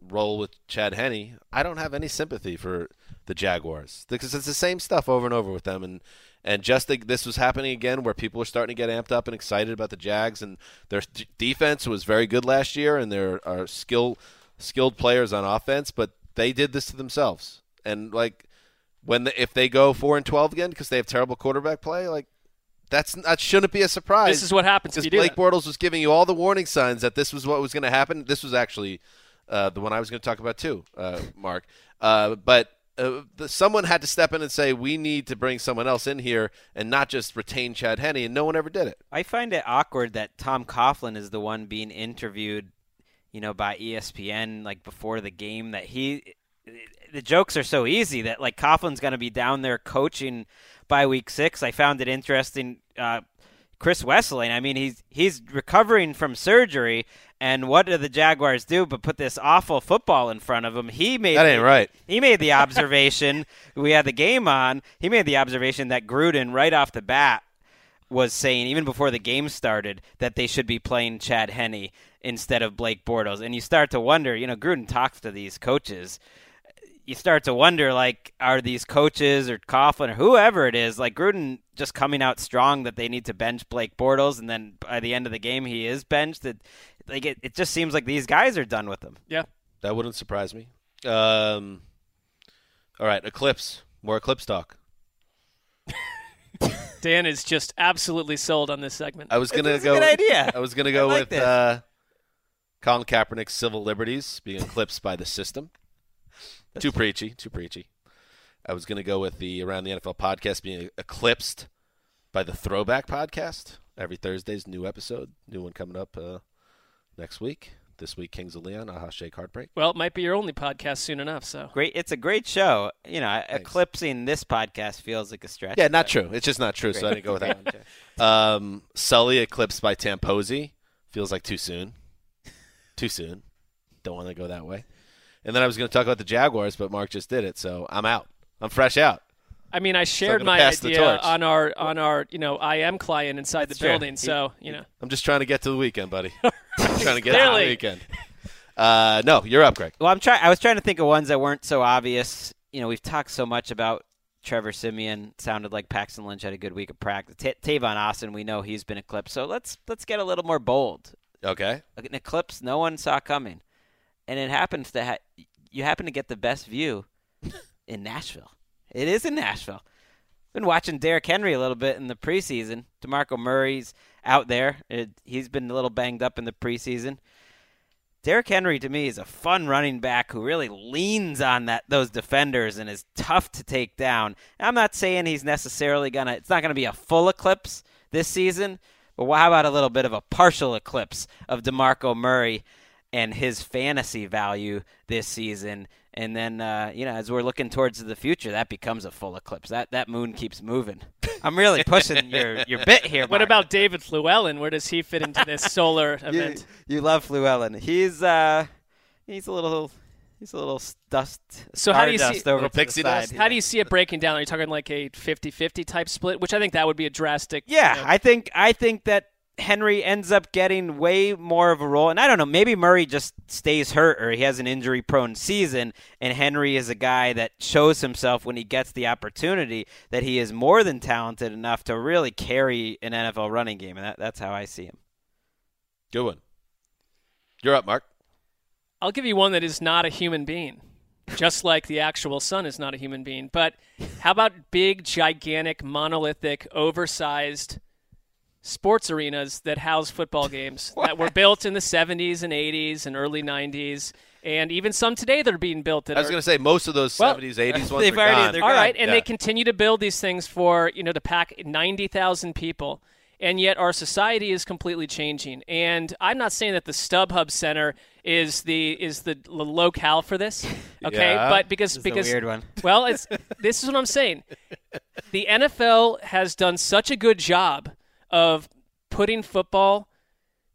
roll with Chad Henne." I don't have any sympathy for the Jaguars because it's the same stuff over and over with them, and and just the, this was happening again where people were starting to get amped up and excited about the Jags, and their defense was very good last year, and there are skill skilled players on offense, but they did this to themselves, and like when the, if they go four and twelve again because they have terrible quarterback play, like that's that shouldn't be a surprise.
This is what happens
because
you do
Blake
that.
Bortles was giving you all the warning signs that this was what was going to happen. This was actually uh, the one I was going to talk about too, uh, Mark. Uh, but uh, the, someone had to step in and say we need to bring someone else in here and not just retain Chad Henne, and no one ever did it.
I find it awkward that Tom Coughlin is the one being interviewed, you know, by ESPN like before the game. That he, the jokes are so easy that like Coughlin's going to be down there coaching by week six. I found it interesting. Uh, Chris Wesseling, I mean, he's he's recovering from surgery, and what do the Jaguars do but put this awful football in front of him? He made
That ain't
the-
right.
He made the observation. we had the game on. He made the observation that Gruden right off the bat was saying even before the game started that they should be playing Chad Henne instead of Blake Bortles. And you start to wonder, you know, Gruden talks to these coaches. You start to wonder, like, are these coaches or Coughlin or whoever it is, like Gruden just coming out strong that they need to bench Blake Bortles, and then by the end of the game he is benched. That, like, it, it just seems like these guys are done with him.
Yeah.
That wouldn't surprise me. Um, all right, Eclipse. More Eclipse talk.
Dan is just absolutely sold on this segment.
I was gonna
It's a
go.
good idea.
I was gonna go
like
with
this.
uh, Colin Kaepernick's civil liberties being eclipsed by the system. Too preachy. Too preachy. I was gonna go with the around the NFL podcast being eclipsed by the Throwback podcast. Every Thursday's new episode, new one coming up uh, next week. This week, Kings of Leon, Aha Shake Heartbreak.
Well, it might be your only podcast soon enough. So
Great, it's a great show. You know, eclipsing this podcast feels like a stretch.
Yeah, not true. It's just not true. So I didn't go with that one. Um, Sully eclipsed by Tamposi feels like too soon. Too soon. Don't want to go that way. And then I was going to talk about the Jaguars, but Mark just did it, so I'm out. I'm fresh out.
I mean, I shared
gonna
my idea on our on our you know IM client inside
That's
the
true.
building.
He-
So you know,
I'm just trying to get to the weekend, buddy. I'm trying to get to the weekend. Uh, no, you're up, Greg.
Well, I'm trying. I was trying to think of ones that weren't so obvious. You know, we've talked so much about Trevor Siemian. Sounded like Paxton Lynch had a good week of practice. Ta Tavon Austin, we know he's been eclipsed. So let's let's get a little more bold.
Okay.
An eclipse no one saw coming, and it happens to ha- you happen to get the best view in Nashville. It is in Nashville. Been watching Derrick Henry a little bit in the preseason. Demarco Murray's out there. It, he's been a little banged up in the preseason. Derrick Henry to me is a fun running back who really leans on that those defenders and is tough to take down. And I'm not saying he's necessarily gonna. It's not gonna be a full eclipse this season, but how about a little bit of a partial eclipse of Demarco Murray and his fantasy value this season? And then uh, you know, as we're looking towards the future, that becomes a full eclipse. That that moon keeps moving. I'm really pushing your your bit here.
what about David Fluellen? Where does he fit into this solar event?
you love Fluellen. He's uh he's a little he's a little dust.
So how do you see-
over
pixie dust?
How do you see it breaking down? Are you talking like a 50-50 type split? Which I think that would be a drastic.
Yeah,
you know,
I think I think that Henry ends up getting way more of a role, and I don't know. Maybe Murray just stays hurt, or he has an injury-prone season, and Henry is a guy that shows himself when he gets the opportunity that he is more than talented enough to really carry an NFL running game, and that, that's how I see him.
Good one. You're up, Mark.
I'll give you one that is not a human being, just like the actual sun is not a human being. But how about big, gigantic, monolithic, oversized sports arenas that house football games that were built in the 70s and 80s and early 90s? and even some today that are being built. That
I was going to say most of those
Well,
70s, 80s ones
they've
are
already-
gone.
All
gone.
right, and
Yeah.
they continue to build these things for you know to pack ninety thousand people, and yet our society is completely changing. And I'm not saying that the StubHub Center is the is the l- locale for this, okay?
Yeah.
But because
This is the
because
weird one.
well, it's this is what I'm saying. The NFL has done such a good job of putting football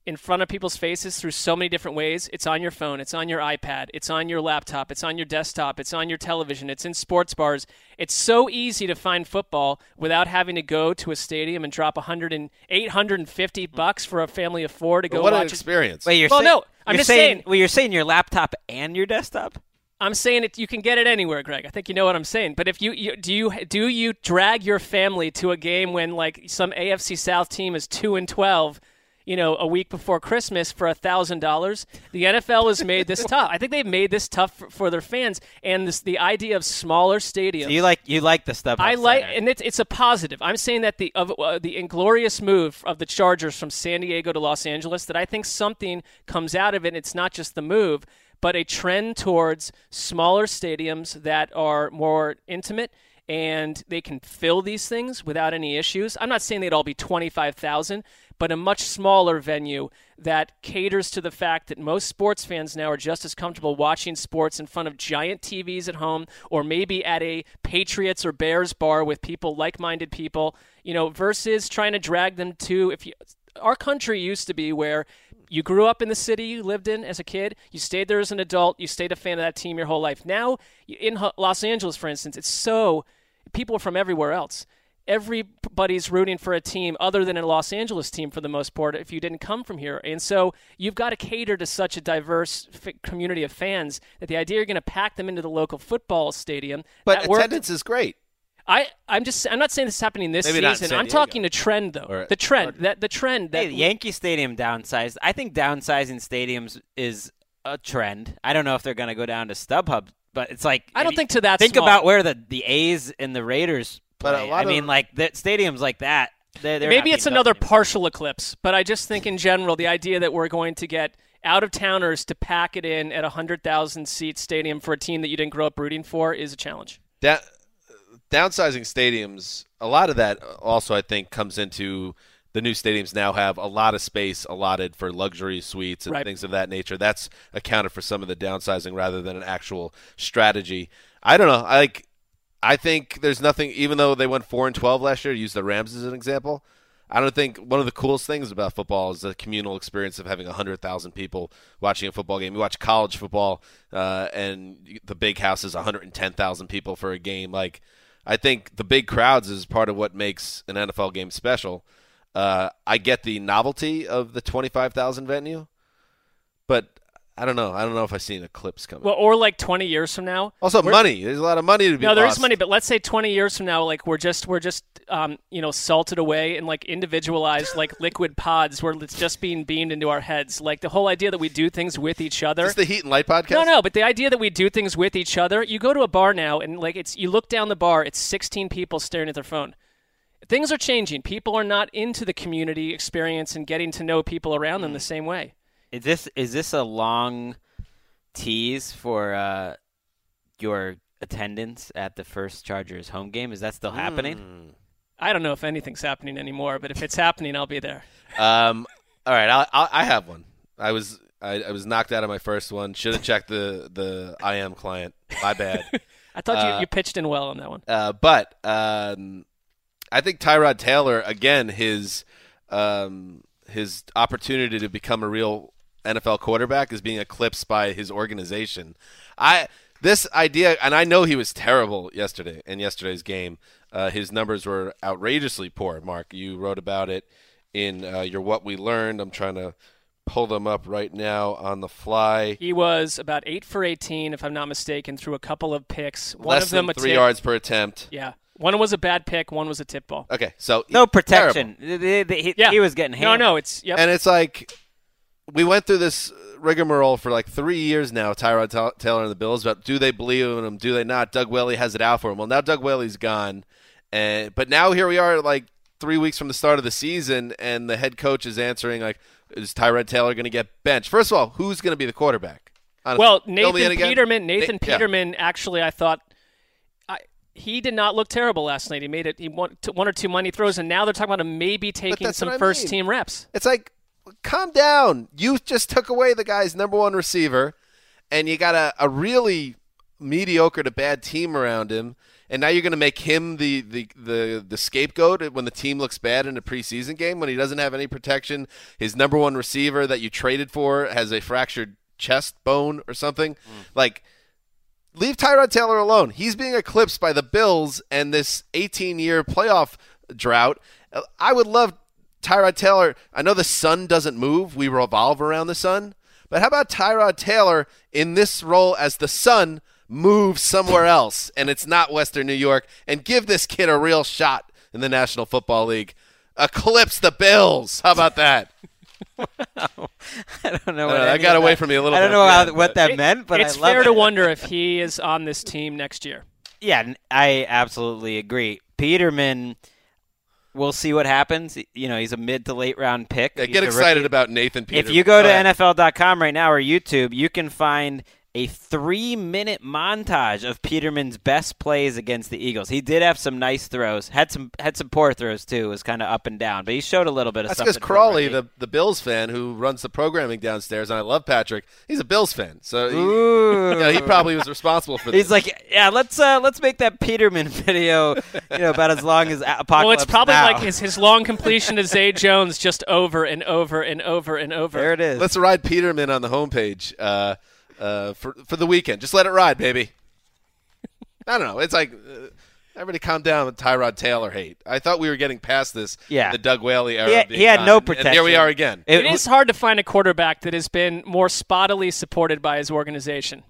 in front of people's faces through so many different ways. It's on your phone, it's on your iPad, it's on your laptop, it's on your desktop, it's on your television, it's in sports bars. It's so easy to find football without having to go to a stadium and drop 100 and 850 bucks for a family of 4 to go
what an
watch it.
experience.
Wait, you're
Well,
say-
no, I'm
you're
just
saying,
saying-
Well, you're saying your laptop and your desktop.
I'm saying it. You can get it anywhere, Greg. I think you know what I'm saying. But if you, you do you do you drag your family to a game when like some AFC South team is two and twelve, you know, a week before Christmas for a thousand dollars? The NFL has made this tough. I think they've made this tough for, for their fans, and this the idea of smaller stadiums.
So you like you like the stuff.
I like, and it's it's a positive. I'm saying that the of uh, the inglorious move of the Chargers from San Diego to Los Angeles. That I think something comes out of it. And It's not just the move, but a trend towards smaller stadiums that are more intimate and they can fill these things without any issues. I'm not saying they'd all be 25,000, but a much smaller venue that caters to the fact that most sports fans now are just as comfortable watching sports in front of giant TVs at home or maybe at a Patriots or Bears bar with people like-minded people, you know, versus trying to drag them to if you our country used to be where you grew up in the city you lived in as a kid, you stayed there as an adult, you stayed a fan of that team your whole life. Now, in Los Angeles, for instance, it's so people are from everywhere else. Everybody's rooting for a team other than a Los Angeles team for the most part if you didn't come from here. And so you've got to cater to such a diverse f- community of fans that the idea you're going to pack them into the local football stadium.
but
that worked.
attendance is great.
I, I'm just I'm not saying this is happening this
Maybe not in
season.
San
I'm
Diego.
talking a trend though.
Or-
the trend that the trend that
Hey, Yankee Stadium downsized. I think downsizing stadiums is a trend. I don't know if they're going to go down to StubHub, but it's like
I don't
if you-
think to that
Think
small.
about where the the A's and the Raiders
But a lot
I mean, like the stadiums like that. They're, they're
Maybe it's
being
another
anymore.
partial eclipse, but I just think in general the idea that we're going to get out of towners to pack it in at a hundred thousand seat stadium for a team that you didn't grow up rooting for is a challenge.
Da- downsizing stadiums, a lot of that also I think comes into the new stadiums now have a lot of space allotted for luxury suites and
Right.
things of that nature. That's accounted for some of the downsizing rather than an actual strategy. I don't know. I like. I think there's nothing. Even though they went four and twelve last year, use the Rams as an example. I don't think one of the coolest things about football is the communal experience of having 100,000 people watching a football game. You watch college football, uh, and the big house is 110,000 people for a game. Like, I think the big crowds is part of what makes an NFL game special. Uh, I get the novelty of the 25,000 venue, but I don't know. I don't know if I see an eclipse coming.
Well, or like twenty years from now.
also, money. There's a lot of money to be
No, there is
lost.
money, but let's say 20 years from now, like we're just we're just um, you know salted away and like individualized like liquid pods where it's just being beamed into our heads. Like the whole idea that we do things with each other.
Is the Heat and Light podcast?
No, no, but the idea that we do things with each other. You go to a bar now and like it's you look down the bar, it's 16 people staring at their phone. Things are changing. People are not into the community experience and getting to know people around them the same way.
Is this is this a long tease for uh, your attendance at the first Chargers home game? Is that still happening?
I don't know if anything's happening anymore, but if it's happening, I'll be there.
Um, all right, I'll, I'll, I have one. I was I, I was knocked out of my first one. Should have checked the the IM client. My bad.
I thought
Uh,
you, you pitched in well on that one.
Uh, but um, I think Tyrod Taylor again his um, his opportunity to become a real NFL quarterback is being eclipsed by his organization. I this idea, and I know he was terrible yesterday in yesterday's game. Uh, his numbers were outrageously poor. Mark, you wrote about it in uh, your What We Learned. I'm trying to pull them up right now on the fly.
He was about eight for 18, if I'm not mistaken, through a couple of picks. One
Less
of them
than three
tip.
yards per attempt.
Yeah, one was a bad pick. One was a tip ball.
Okay, so
No
terrible.
protection. They- they- he,
Yeah.
he was getting
hit.
No,
no, it's yep.
And it's like we went through this rigmarole for like three years now. Tyrod Ta- Taylor and the Bills about do they believe in him? Do they not? Doug Whaley has it out for him. Well, now Doug Whaley's gone, and but now here we are, like three weeks from the start of the season, and the head coach is answering like, is Tyrod Taylor going to get benched? First of all, who's going to be the quarterback?
Well,
Fill me in
Nathan. Peterman. Nathan
Na- yeah.
Peterman. Actually, I thought I, he did not look terrible last night. He made it. He won one or two money throws, and now they're talking about him maybe taking some first
mean.
team reps.
It's like, calm down. You just took away the guy's number one receiver, and you got a, a really mediocre to bad team around him. And now you're going to make him the, the, the, the scapegoat when the team looks bad in a preseason game when he doesn't have any protection. His number one receiver that you traded for has a fractured chest bone or something. Mm. Like, leave Tyrod Taylor alone. He's being eclipsed by the Bills and this 18 year playoff drought. I would love Tyrod Taylor. I know the sun doesn't move, we revolve around the sun. But how about Tyrod Taylor in this role as the sun move somewhere else and it's not Western New York and give this kid a real shot in the National Football League? Eclipse the Bills. How about that?
I don't know.
I
What
don't know, that got away
that-
from me a little
I don't
bit
know how,
the
what that
It-
meant, but
it's
I love
fair
it.
to wonder if he is on this team next year.
Yeah, I absolutely agree. Peterman, we'll see what happens. You know, he's a mid to late round pick.
Yeah, get excited
rookie.
about Nathan Peterman.
If you go to
ahead.
NFL.com right now or YouTube, you can find a three minute montage of Peterman's best plays against the Eagles. He did have some nice throws, had some had some poor throws too. It was kind of up and down, but he showed a little bit of
That's
something.
because Crawley, the, the Bills fan who runs the programming downstairs, and I love Patrick. He's a Bills fan, so he, you know, he probably was responsible for this.
He's like, yeah, let's uh, let's make that Peterman video, you know, about as long as Apocalypse
Well, it's probably
Now.
like his, his long completion to Zay Jones just over and over and over and over.
There it is.
Let's ride Peterman on the homepage uh, uh, for for the weekend. Just let it ride, baby. I don't know. It's like uh, everybody calm down with Tyrod Taylor hate. I thought we were getting past this.
Yeah.
the Doug Whaley era.
He had- he had no
protection. And here we are again.
it is hard to find a quarterback that has been more spottily supported by his organization.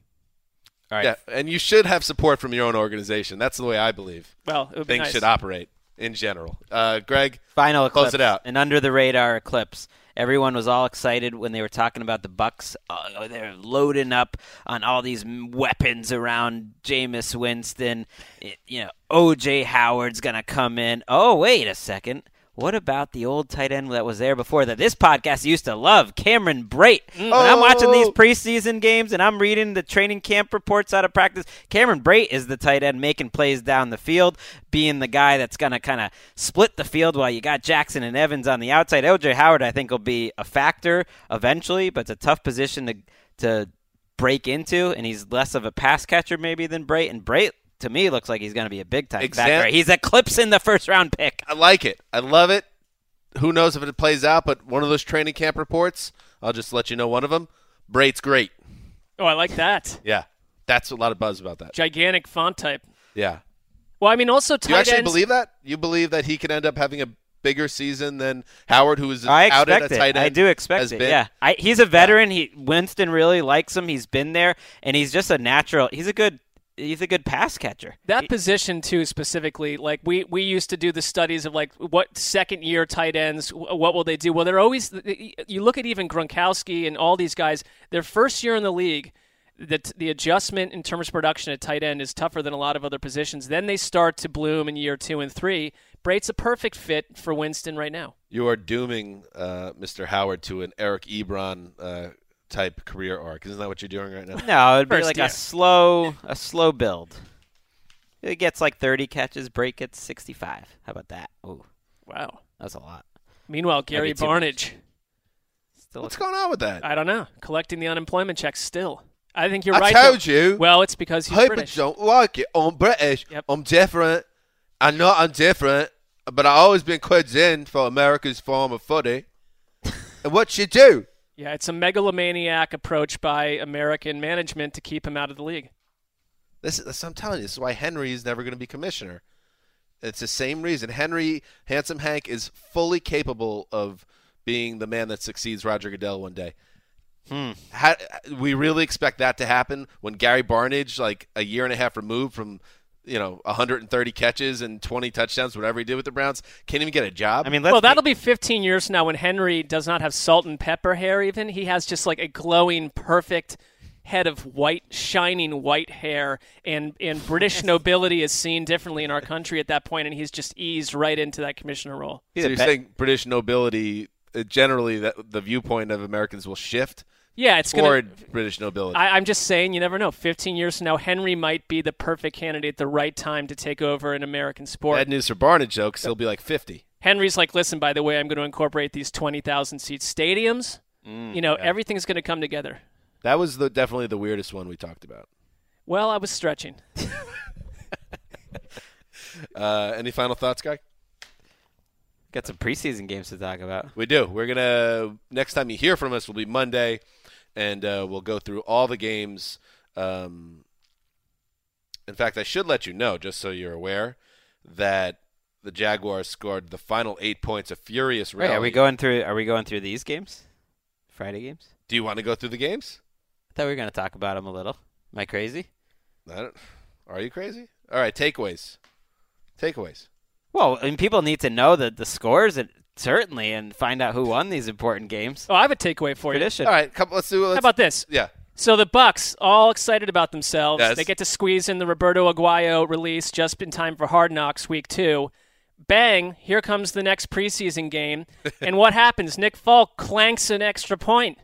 All right.
Yeah, and you should have support from your own organization. That's the way I believe
Well, it would be
things
nice.
should operate in general. Uh, Greg,
Final
Close
eclipse,
it out.
An under the radar eclipse. Everyone was all excited when they were talking about the Bucks. Oh, they're loading up on all these weapons around Jameis Winston. It- you know, OJ Howard's gonna come in. Oh, wait a second. What about the old tight end that was there before that this podcast used to love, Cameron Brate? When I'm watching these
Oh.
preseason games and I'm reading the training camp reports out of practice, Cameron Brate is the tight end making plays down the field, being the guy that's going to kind of split the field while you got Jackson and Evans on the outside. OJ Howard, I think, will be a factor eventually, but it's a tough position to to break into, and he's less of a pass catcher maybe than Brate. And Brate, to me, looks like he's going to be a big time
Exam-
backer. He's eclipsing the first round pick.
I like it. I love it. Who knows if it plays out? But one of those training camp reports, I'll just let you know one of them. Brate's great.
Oh, I like that.
Yeah, that's a lot of buzz about that.
Gigantic font type.
Yeah.
Well, I mean, also
Do you actually
ends.
believe that? You believe that he could end up having a bigger season than Howard, who is
I
out at a tight end?
I do expect
has
it.
been?
Yeah, I, he's a veteran. He Winston really likes him. He's been there, and he's just a natural. He's a good. He's a good pass catcher.
That position too, specifically, like we we used to do the studies of like what second year tight ends, what will they do? Well, they're always. You look at even Gronkowski and all these guys. Their first year in the league, the the adjustment in terms of production at tight end is tougher than a lot of other positions. Then they start to bloom in year two and three. Brate's a perfect fit for Winston right now.
You are dooming uh, Mr. Howard to an Eric Ebron uh, type career arc. Isn't that what you're doing right now?
No, it'd be like
year.
a slow, a slow build. It gets like 30 catches. Brate gets 65. How about that? Ooh,
Wow.
that's a lot.
Meanwhile, Gary
be.
Barnidge,
Still,
What's going on with that?
I don't know, collecting the unemployment checks still. I think you're
I
right.
told
though.
you.
Well, it's because he's
People
British.
don't like it. I'm British.
Yep.
I'm different. I know I'm different, but I've always been quids in for America's form of footy. and what you do?
Yeah, it's a megalomaniac approach by American management to keep him out of the league.
This is, I'm telling you, this is why Henry is never going to be commissioner. It's the same reason. Henry, handsome Hank, is fully capable of being the man that succeeds Roger Goodell one day.
Hmm.
How, we really expect that to happen when Gary Barnidge, like a year and a half removed from, you know, 130 catches and 20 touchdowns, whatever he did with the Browns, can't even get a job.
I mean, let's
well, that'll be 15 years from now when Henry does not have salt and pepper hair. Even he has just like a glowing, perfect head of white, shining white hair, and and British nobility is seen differently in our country at that point, and he's just eased right into that commissioner role.
so you're saying British nobility, uh, generally, that the viewpoint of Americans will shift
Yeah, it's gonna.
or British nobility.
I, I'm just saying, you never know. 15 years from now, Henry might be the perfect candidate at the right time to take over an American sport.
Bad news for Barnidge, jokes. He'll be like 50.
Henry's like, listen, by the way, I'm going to incorporate these 20,000 seat stadiums.
Mm,
you know,
yeah.
everything's going to come together.
That was the definitely the weirdest one we talked about.
Well, I was stretching.
Uh, any final thoughts, guy?
Got some preseason games to talk about.
We do. We're gonna next time you hear from us will be Monday, and uh, we'll go through all the games. Um, in fact, I should let you know, just so you're aware, that the Jaguars scored the final eight points. A furious
Wait, are we going through? Are we going through these games? Friday games?
Do you want to go through the games?
I thought we were going to talk about them a little. Am I crazy?
I are you crazy? All right, takeaways. Takeaways.
Well, and people need to know the the scores and certainly and find out who won these important games.
Oh, I have a takeaway for you.
Tradition.
All right, couple, let's do. Let's,
How about this?
Yeah.
So the Bucks all excited about themselves.
Yes.
They get to squeeze in the Roberto Aguayo release just in time for Hard Knocks week two. Bang! Here comes the next preseason game, and what happens? Nick Folk clanks an extra point,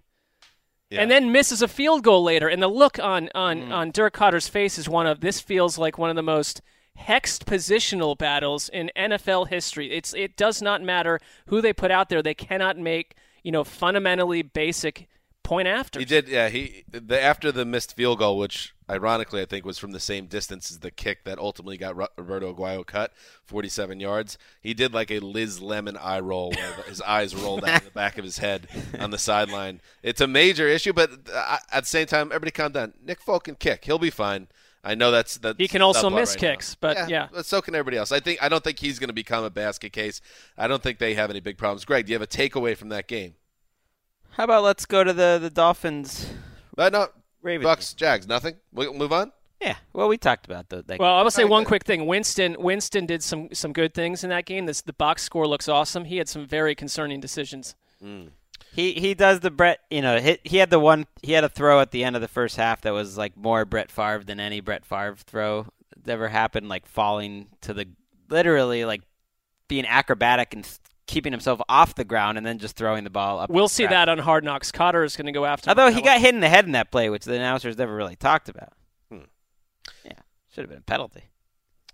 Yeah.
and then misses a field goal later. And the look on on mm. on Dirk Koetter's face is one of this feels like one of the most hexed positional battles in NFL history. It's it does not matter who they put out there; they cannot make you know fundamentally basic point after.
He did. Yeah. He the after the missed field goal, which ironically I think was from the same distance as the kick that ultimately got Roberto Aguayo cut, 47 yards. He did like a Liz Lemon eye roll, where his eyes rolled out of the back of his head on the sideline. It's a major issue, but uh, at the same time, everybody calm down. Nick Folk can kick. He'll be fine. I know that's that.
He can also miss kicks, but yeah.
but so can everybody else. I think I don't think he's going to become a basket case. I don't think they have any big problems. Greg, do you have a takeaway from that game?
How about let's go to the the Dolphins?
Uh, no,
Ravens.
Bucks, Jags, nothing. We'll move on.
Yeah. Well, we talked about the.
Well, I will say one quick thing. Winston Winston did some some good things in that game. This the box score looks awesome. He had some very concerning decisions.
He he does the Brett. You know, he, he had the one. He had a throw at the end of the first half that was like more Brett Favre than any Brett Favre throw that ever happened. Like falling to the literally like being acrobatic and keeping himself off the ground and then just throwing the ball up.
We'll see
crowd.
that on Hard Knocks. Koetter is going to go after. him
Although
on
he got
one.
hit in the head in that play, which the announcers never really talked about.
Hmm.
Yeah, should have been a penalty.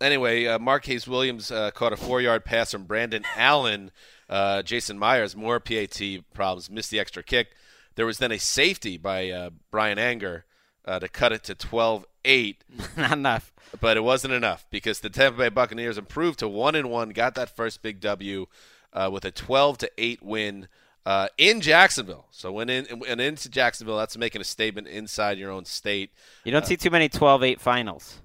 Anyway, uh, Marquise Williams uh, caught a four-yard pass from Brandon Allen. Uh, Jason Myers more PAT problems, missed the extra kick. There was then a safety by uh, Bryan Anger uh, to cut it to 12-8,
Not enough.
but it wasn't enough because the Tampa Bay Buccaneers improved to one and one, got that first big W uh, with a 12 to eight win. Uh, in Jacksonville, so went in and into Jacksonville. That's making a statement inside your own state.
You don't see too many 12-8 finals.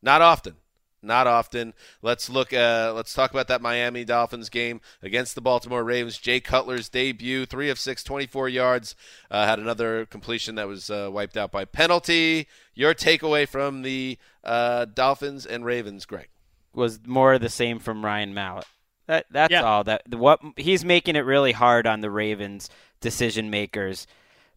Not often. Not often. Let's look. Uh, let's talk about that Miami Dolphins game against the Baltimore Ravens. Jay Cutler's debut, three of six, 24 yards. Uh, had another completion that was uh, wiped out by penalty. Your takeaway from the uh, Dolphins and Ravens, Greg?
was more the same from Ryan Mallett. That that's
Yeah.
all. That what he's making it really hard on the Ravens decision makers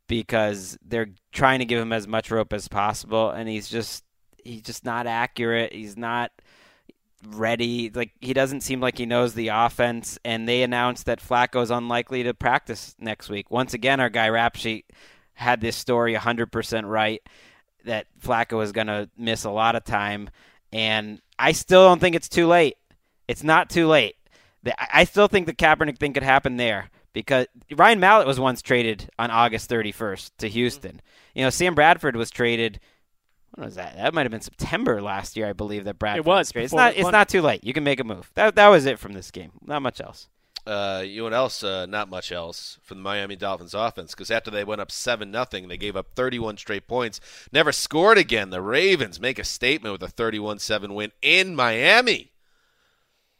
because they're trying to give him as much rope as possible, and he's just he's just not accurate. He's not ready. Like he doesn't seem like he knows the offense. And they announced that Flacco's unlikely to practice next week. Once again, our guy Rapsheet had this story 100% right that Flacco was going to miss a lot of time. And I still don't think it's too late. It's not too late. I I still think the Kaepernick thing could happen there because Ryan Mallett was once traded on August 31st to mm-hmm. Houston. You know, Sam Bradford was traded. When was that? That might have been September last year, I believe. That Bradford
was,
traded. It's not. It's not too late. You can make a move. That that was it from this game. Not much else.
Uh, you know what else? Uh, not much else from the Miami Dolphins offense because after they went up seven nothing, they gave up 31 straight points. Never scored again. The Ravens make a statement with a 31-7 win in Miami.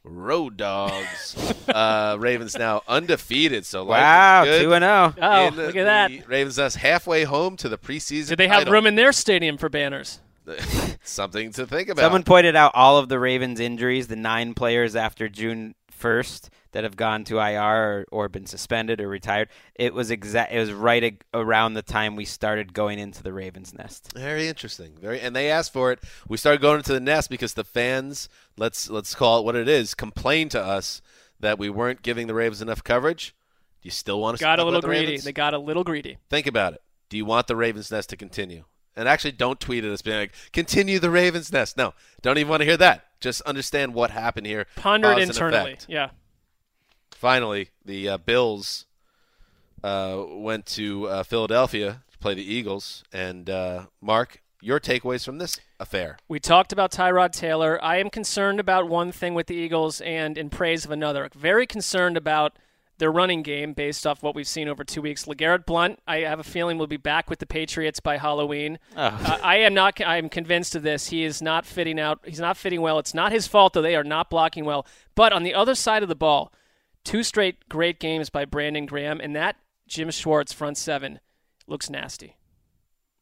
Road dogs. uh, Ravens now undefeated. So
Wow, two and zero.
Oh,
in
look at that.
Ravens us halfway home to the preseason.
Did they have
title.
room in their stadium for banners?
Something to think about.
Someone pointed out all of the Ravens' injuries, the nine players after June 1st that have gone to IR or, or been suspended or retired. It was exact. It was right ag- around the time we started going into the Ravens' nest.
Very interesting. Very, and they asked for it. We started going into the nest because the fans, let's let's call it what it is, complained to us that we weren't giving the Ravens enough coverage. Do you still want to
Got a little
the
greedy.
Ravens?
They got a little greedy.
Think about it. Do you want the Ravens Nest to continue? And actually, don't tweet at us being like, continue the Ravens Nest. No, don't even want to hear that. Just understand what happened here.
Ponder it internally.
effect.
Yeah.
Finally, the uh, Bills uh, went to uh, Philadelphia to play the Eagles. And uh, Mark, your takeaways from this affair?
We talked about Tyrod Taylor. I am concerned about one thing with the Eagles and in praise of another. Very concerned about their running game based off what we've seen over two weeks. LeGarrette Blunt, I have a feeling will be back with the Patriots by Halloween.
Oh.
Uh, I am not. I am convinced of this. He is not fitting out. He's not fitting well. It's not his fault though. They are not blocking well. But on the other side of the ball, two straight great games by Brandon Graham, and that Jim Schwartz front seven looks nasty.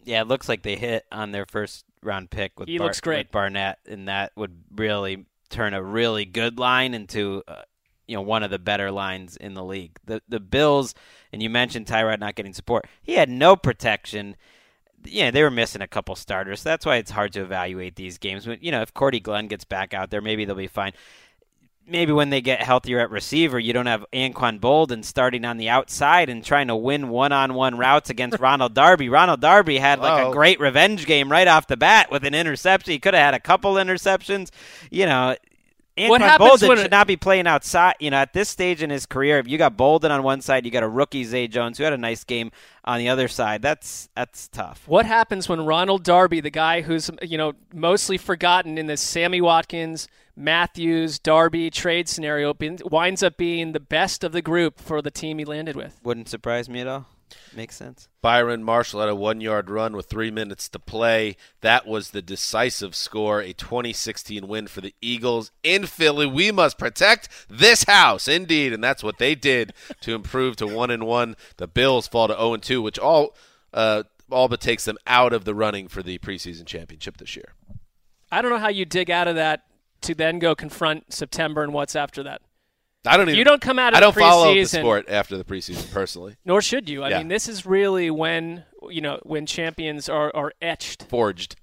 Yeah, it looks like they hit on their first round pick with,
He
Bar-
looks great.
Barnett, and that would really turn a really good line into uh, you know one of the better lines in the league. The the Bills, and you mentioned Tyrod not getting support. He had no protection. Yeah, they were missing a couple starters. That's why it's hard to evaluate these games. But You know, if Cordy Glenn gets back out there, maybe they'll be fine. Maybe when they get healthier at receiver, you don't have Anquan Boldin starting on the outside and trying to win one-on-one routes against Ronald Darby. Ronald Darby had like
Hello.
a great revenge game right off the bat with an interception. He could have had a couple interceptions. You know, Anquan
Boldin
should not be playing outside. You know, at this stage in his career, if you got Boldin on one side, you got a rookie Zay Jones who had a nice game on the other side. That's that's tough.
What happens when Ronald Darby, the guy who's you know mostly forgotten in this Sammy Watkins, Matthews, Darby trade scenario, bin- winds up being the best of the group for the team he landed with?
Wouldn't surprise me at all. Makes sense.
Byron Marshall had a one yard run with three minutes to play. That was the decisive score, a 2016 win for the Eagles in Philly. We must protect this house, indeed, and that's what they did to improve to one and one. The Bills fall to 0 and 2, which all uh, all but takes them out of the running for the preseason championship this year.
I don't know how you dig out of that to then go confront September and what's after that.
I don't even.
You don't come out of the street.
I don't
the
follow the sport after the preseason personally.
Nor should you. I
Yeah.
mean, this is really when you know when champions are, are etched.
Forged.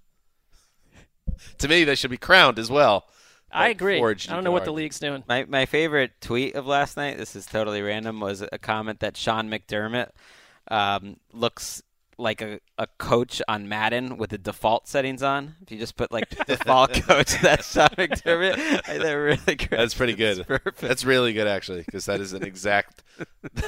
to me, they should be crowned as well.
I agree.
Forged,
I don't
can
know what the league's doing.
My my favorite tweet of last night. This is totally random. Was a comment that Sean McDermott um, looks like a, a coach on Madden with the default settings on. If you just put like default coach, that's Sean McDermott. I, they're really great.
That's pretty good.
perfect.
That's really good, actually, because that is an exact.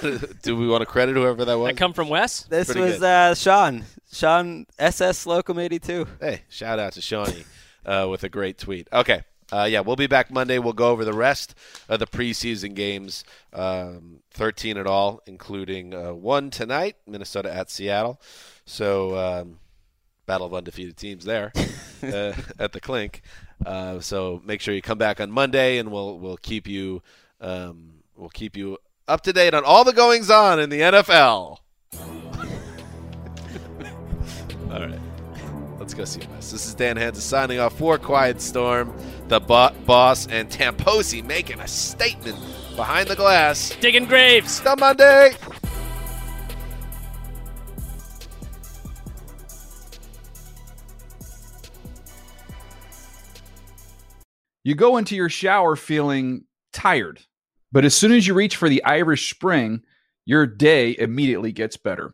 Do we want to credit whoever that was?
I come from Wes.
This
Pretty
was uh, Sean. Sean SS Slocum eighty two.
Hey, shout out to Shawnee uh, with a great tweet. Okay. Uh, yeah, we'll be back Monday. We'll go over the rest of the preseason games, um, 13 at all, including uh, one tonight, Minnesota at Seattle. So, um, battle of undefeated teams there uh, at the Clink. Uh, so make sure you come back on Monday, and we'll we'll keep you um, we'll keep you up to date on all the goings on in the NFL. all right. Let's go see Wes. This is Dan Hanzus signing off for Quiet Storm, the bo- boss, and Tamposi making a statement behind the glass.
Digging graves.
Till Monday.
You go into your shower feeling tired, but as soon as you reach for the Irish Spring, your day immediately gets better.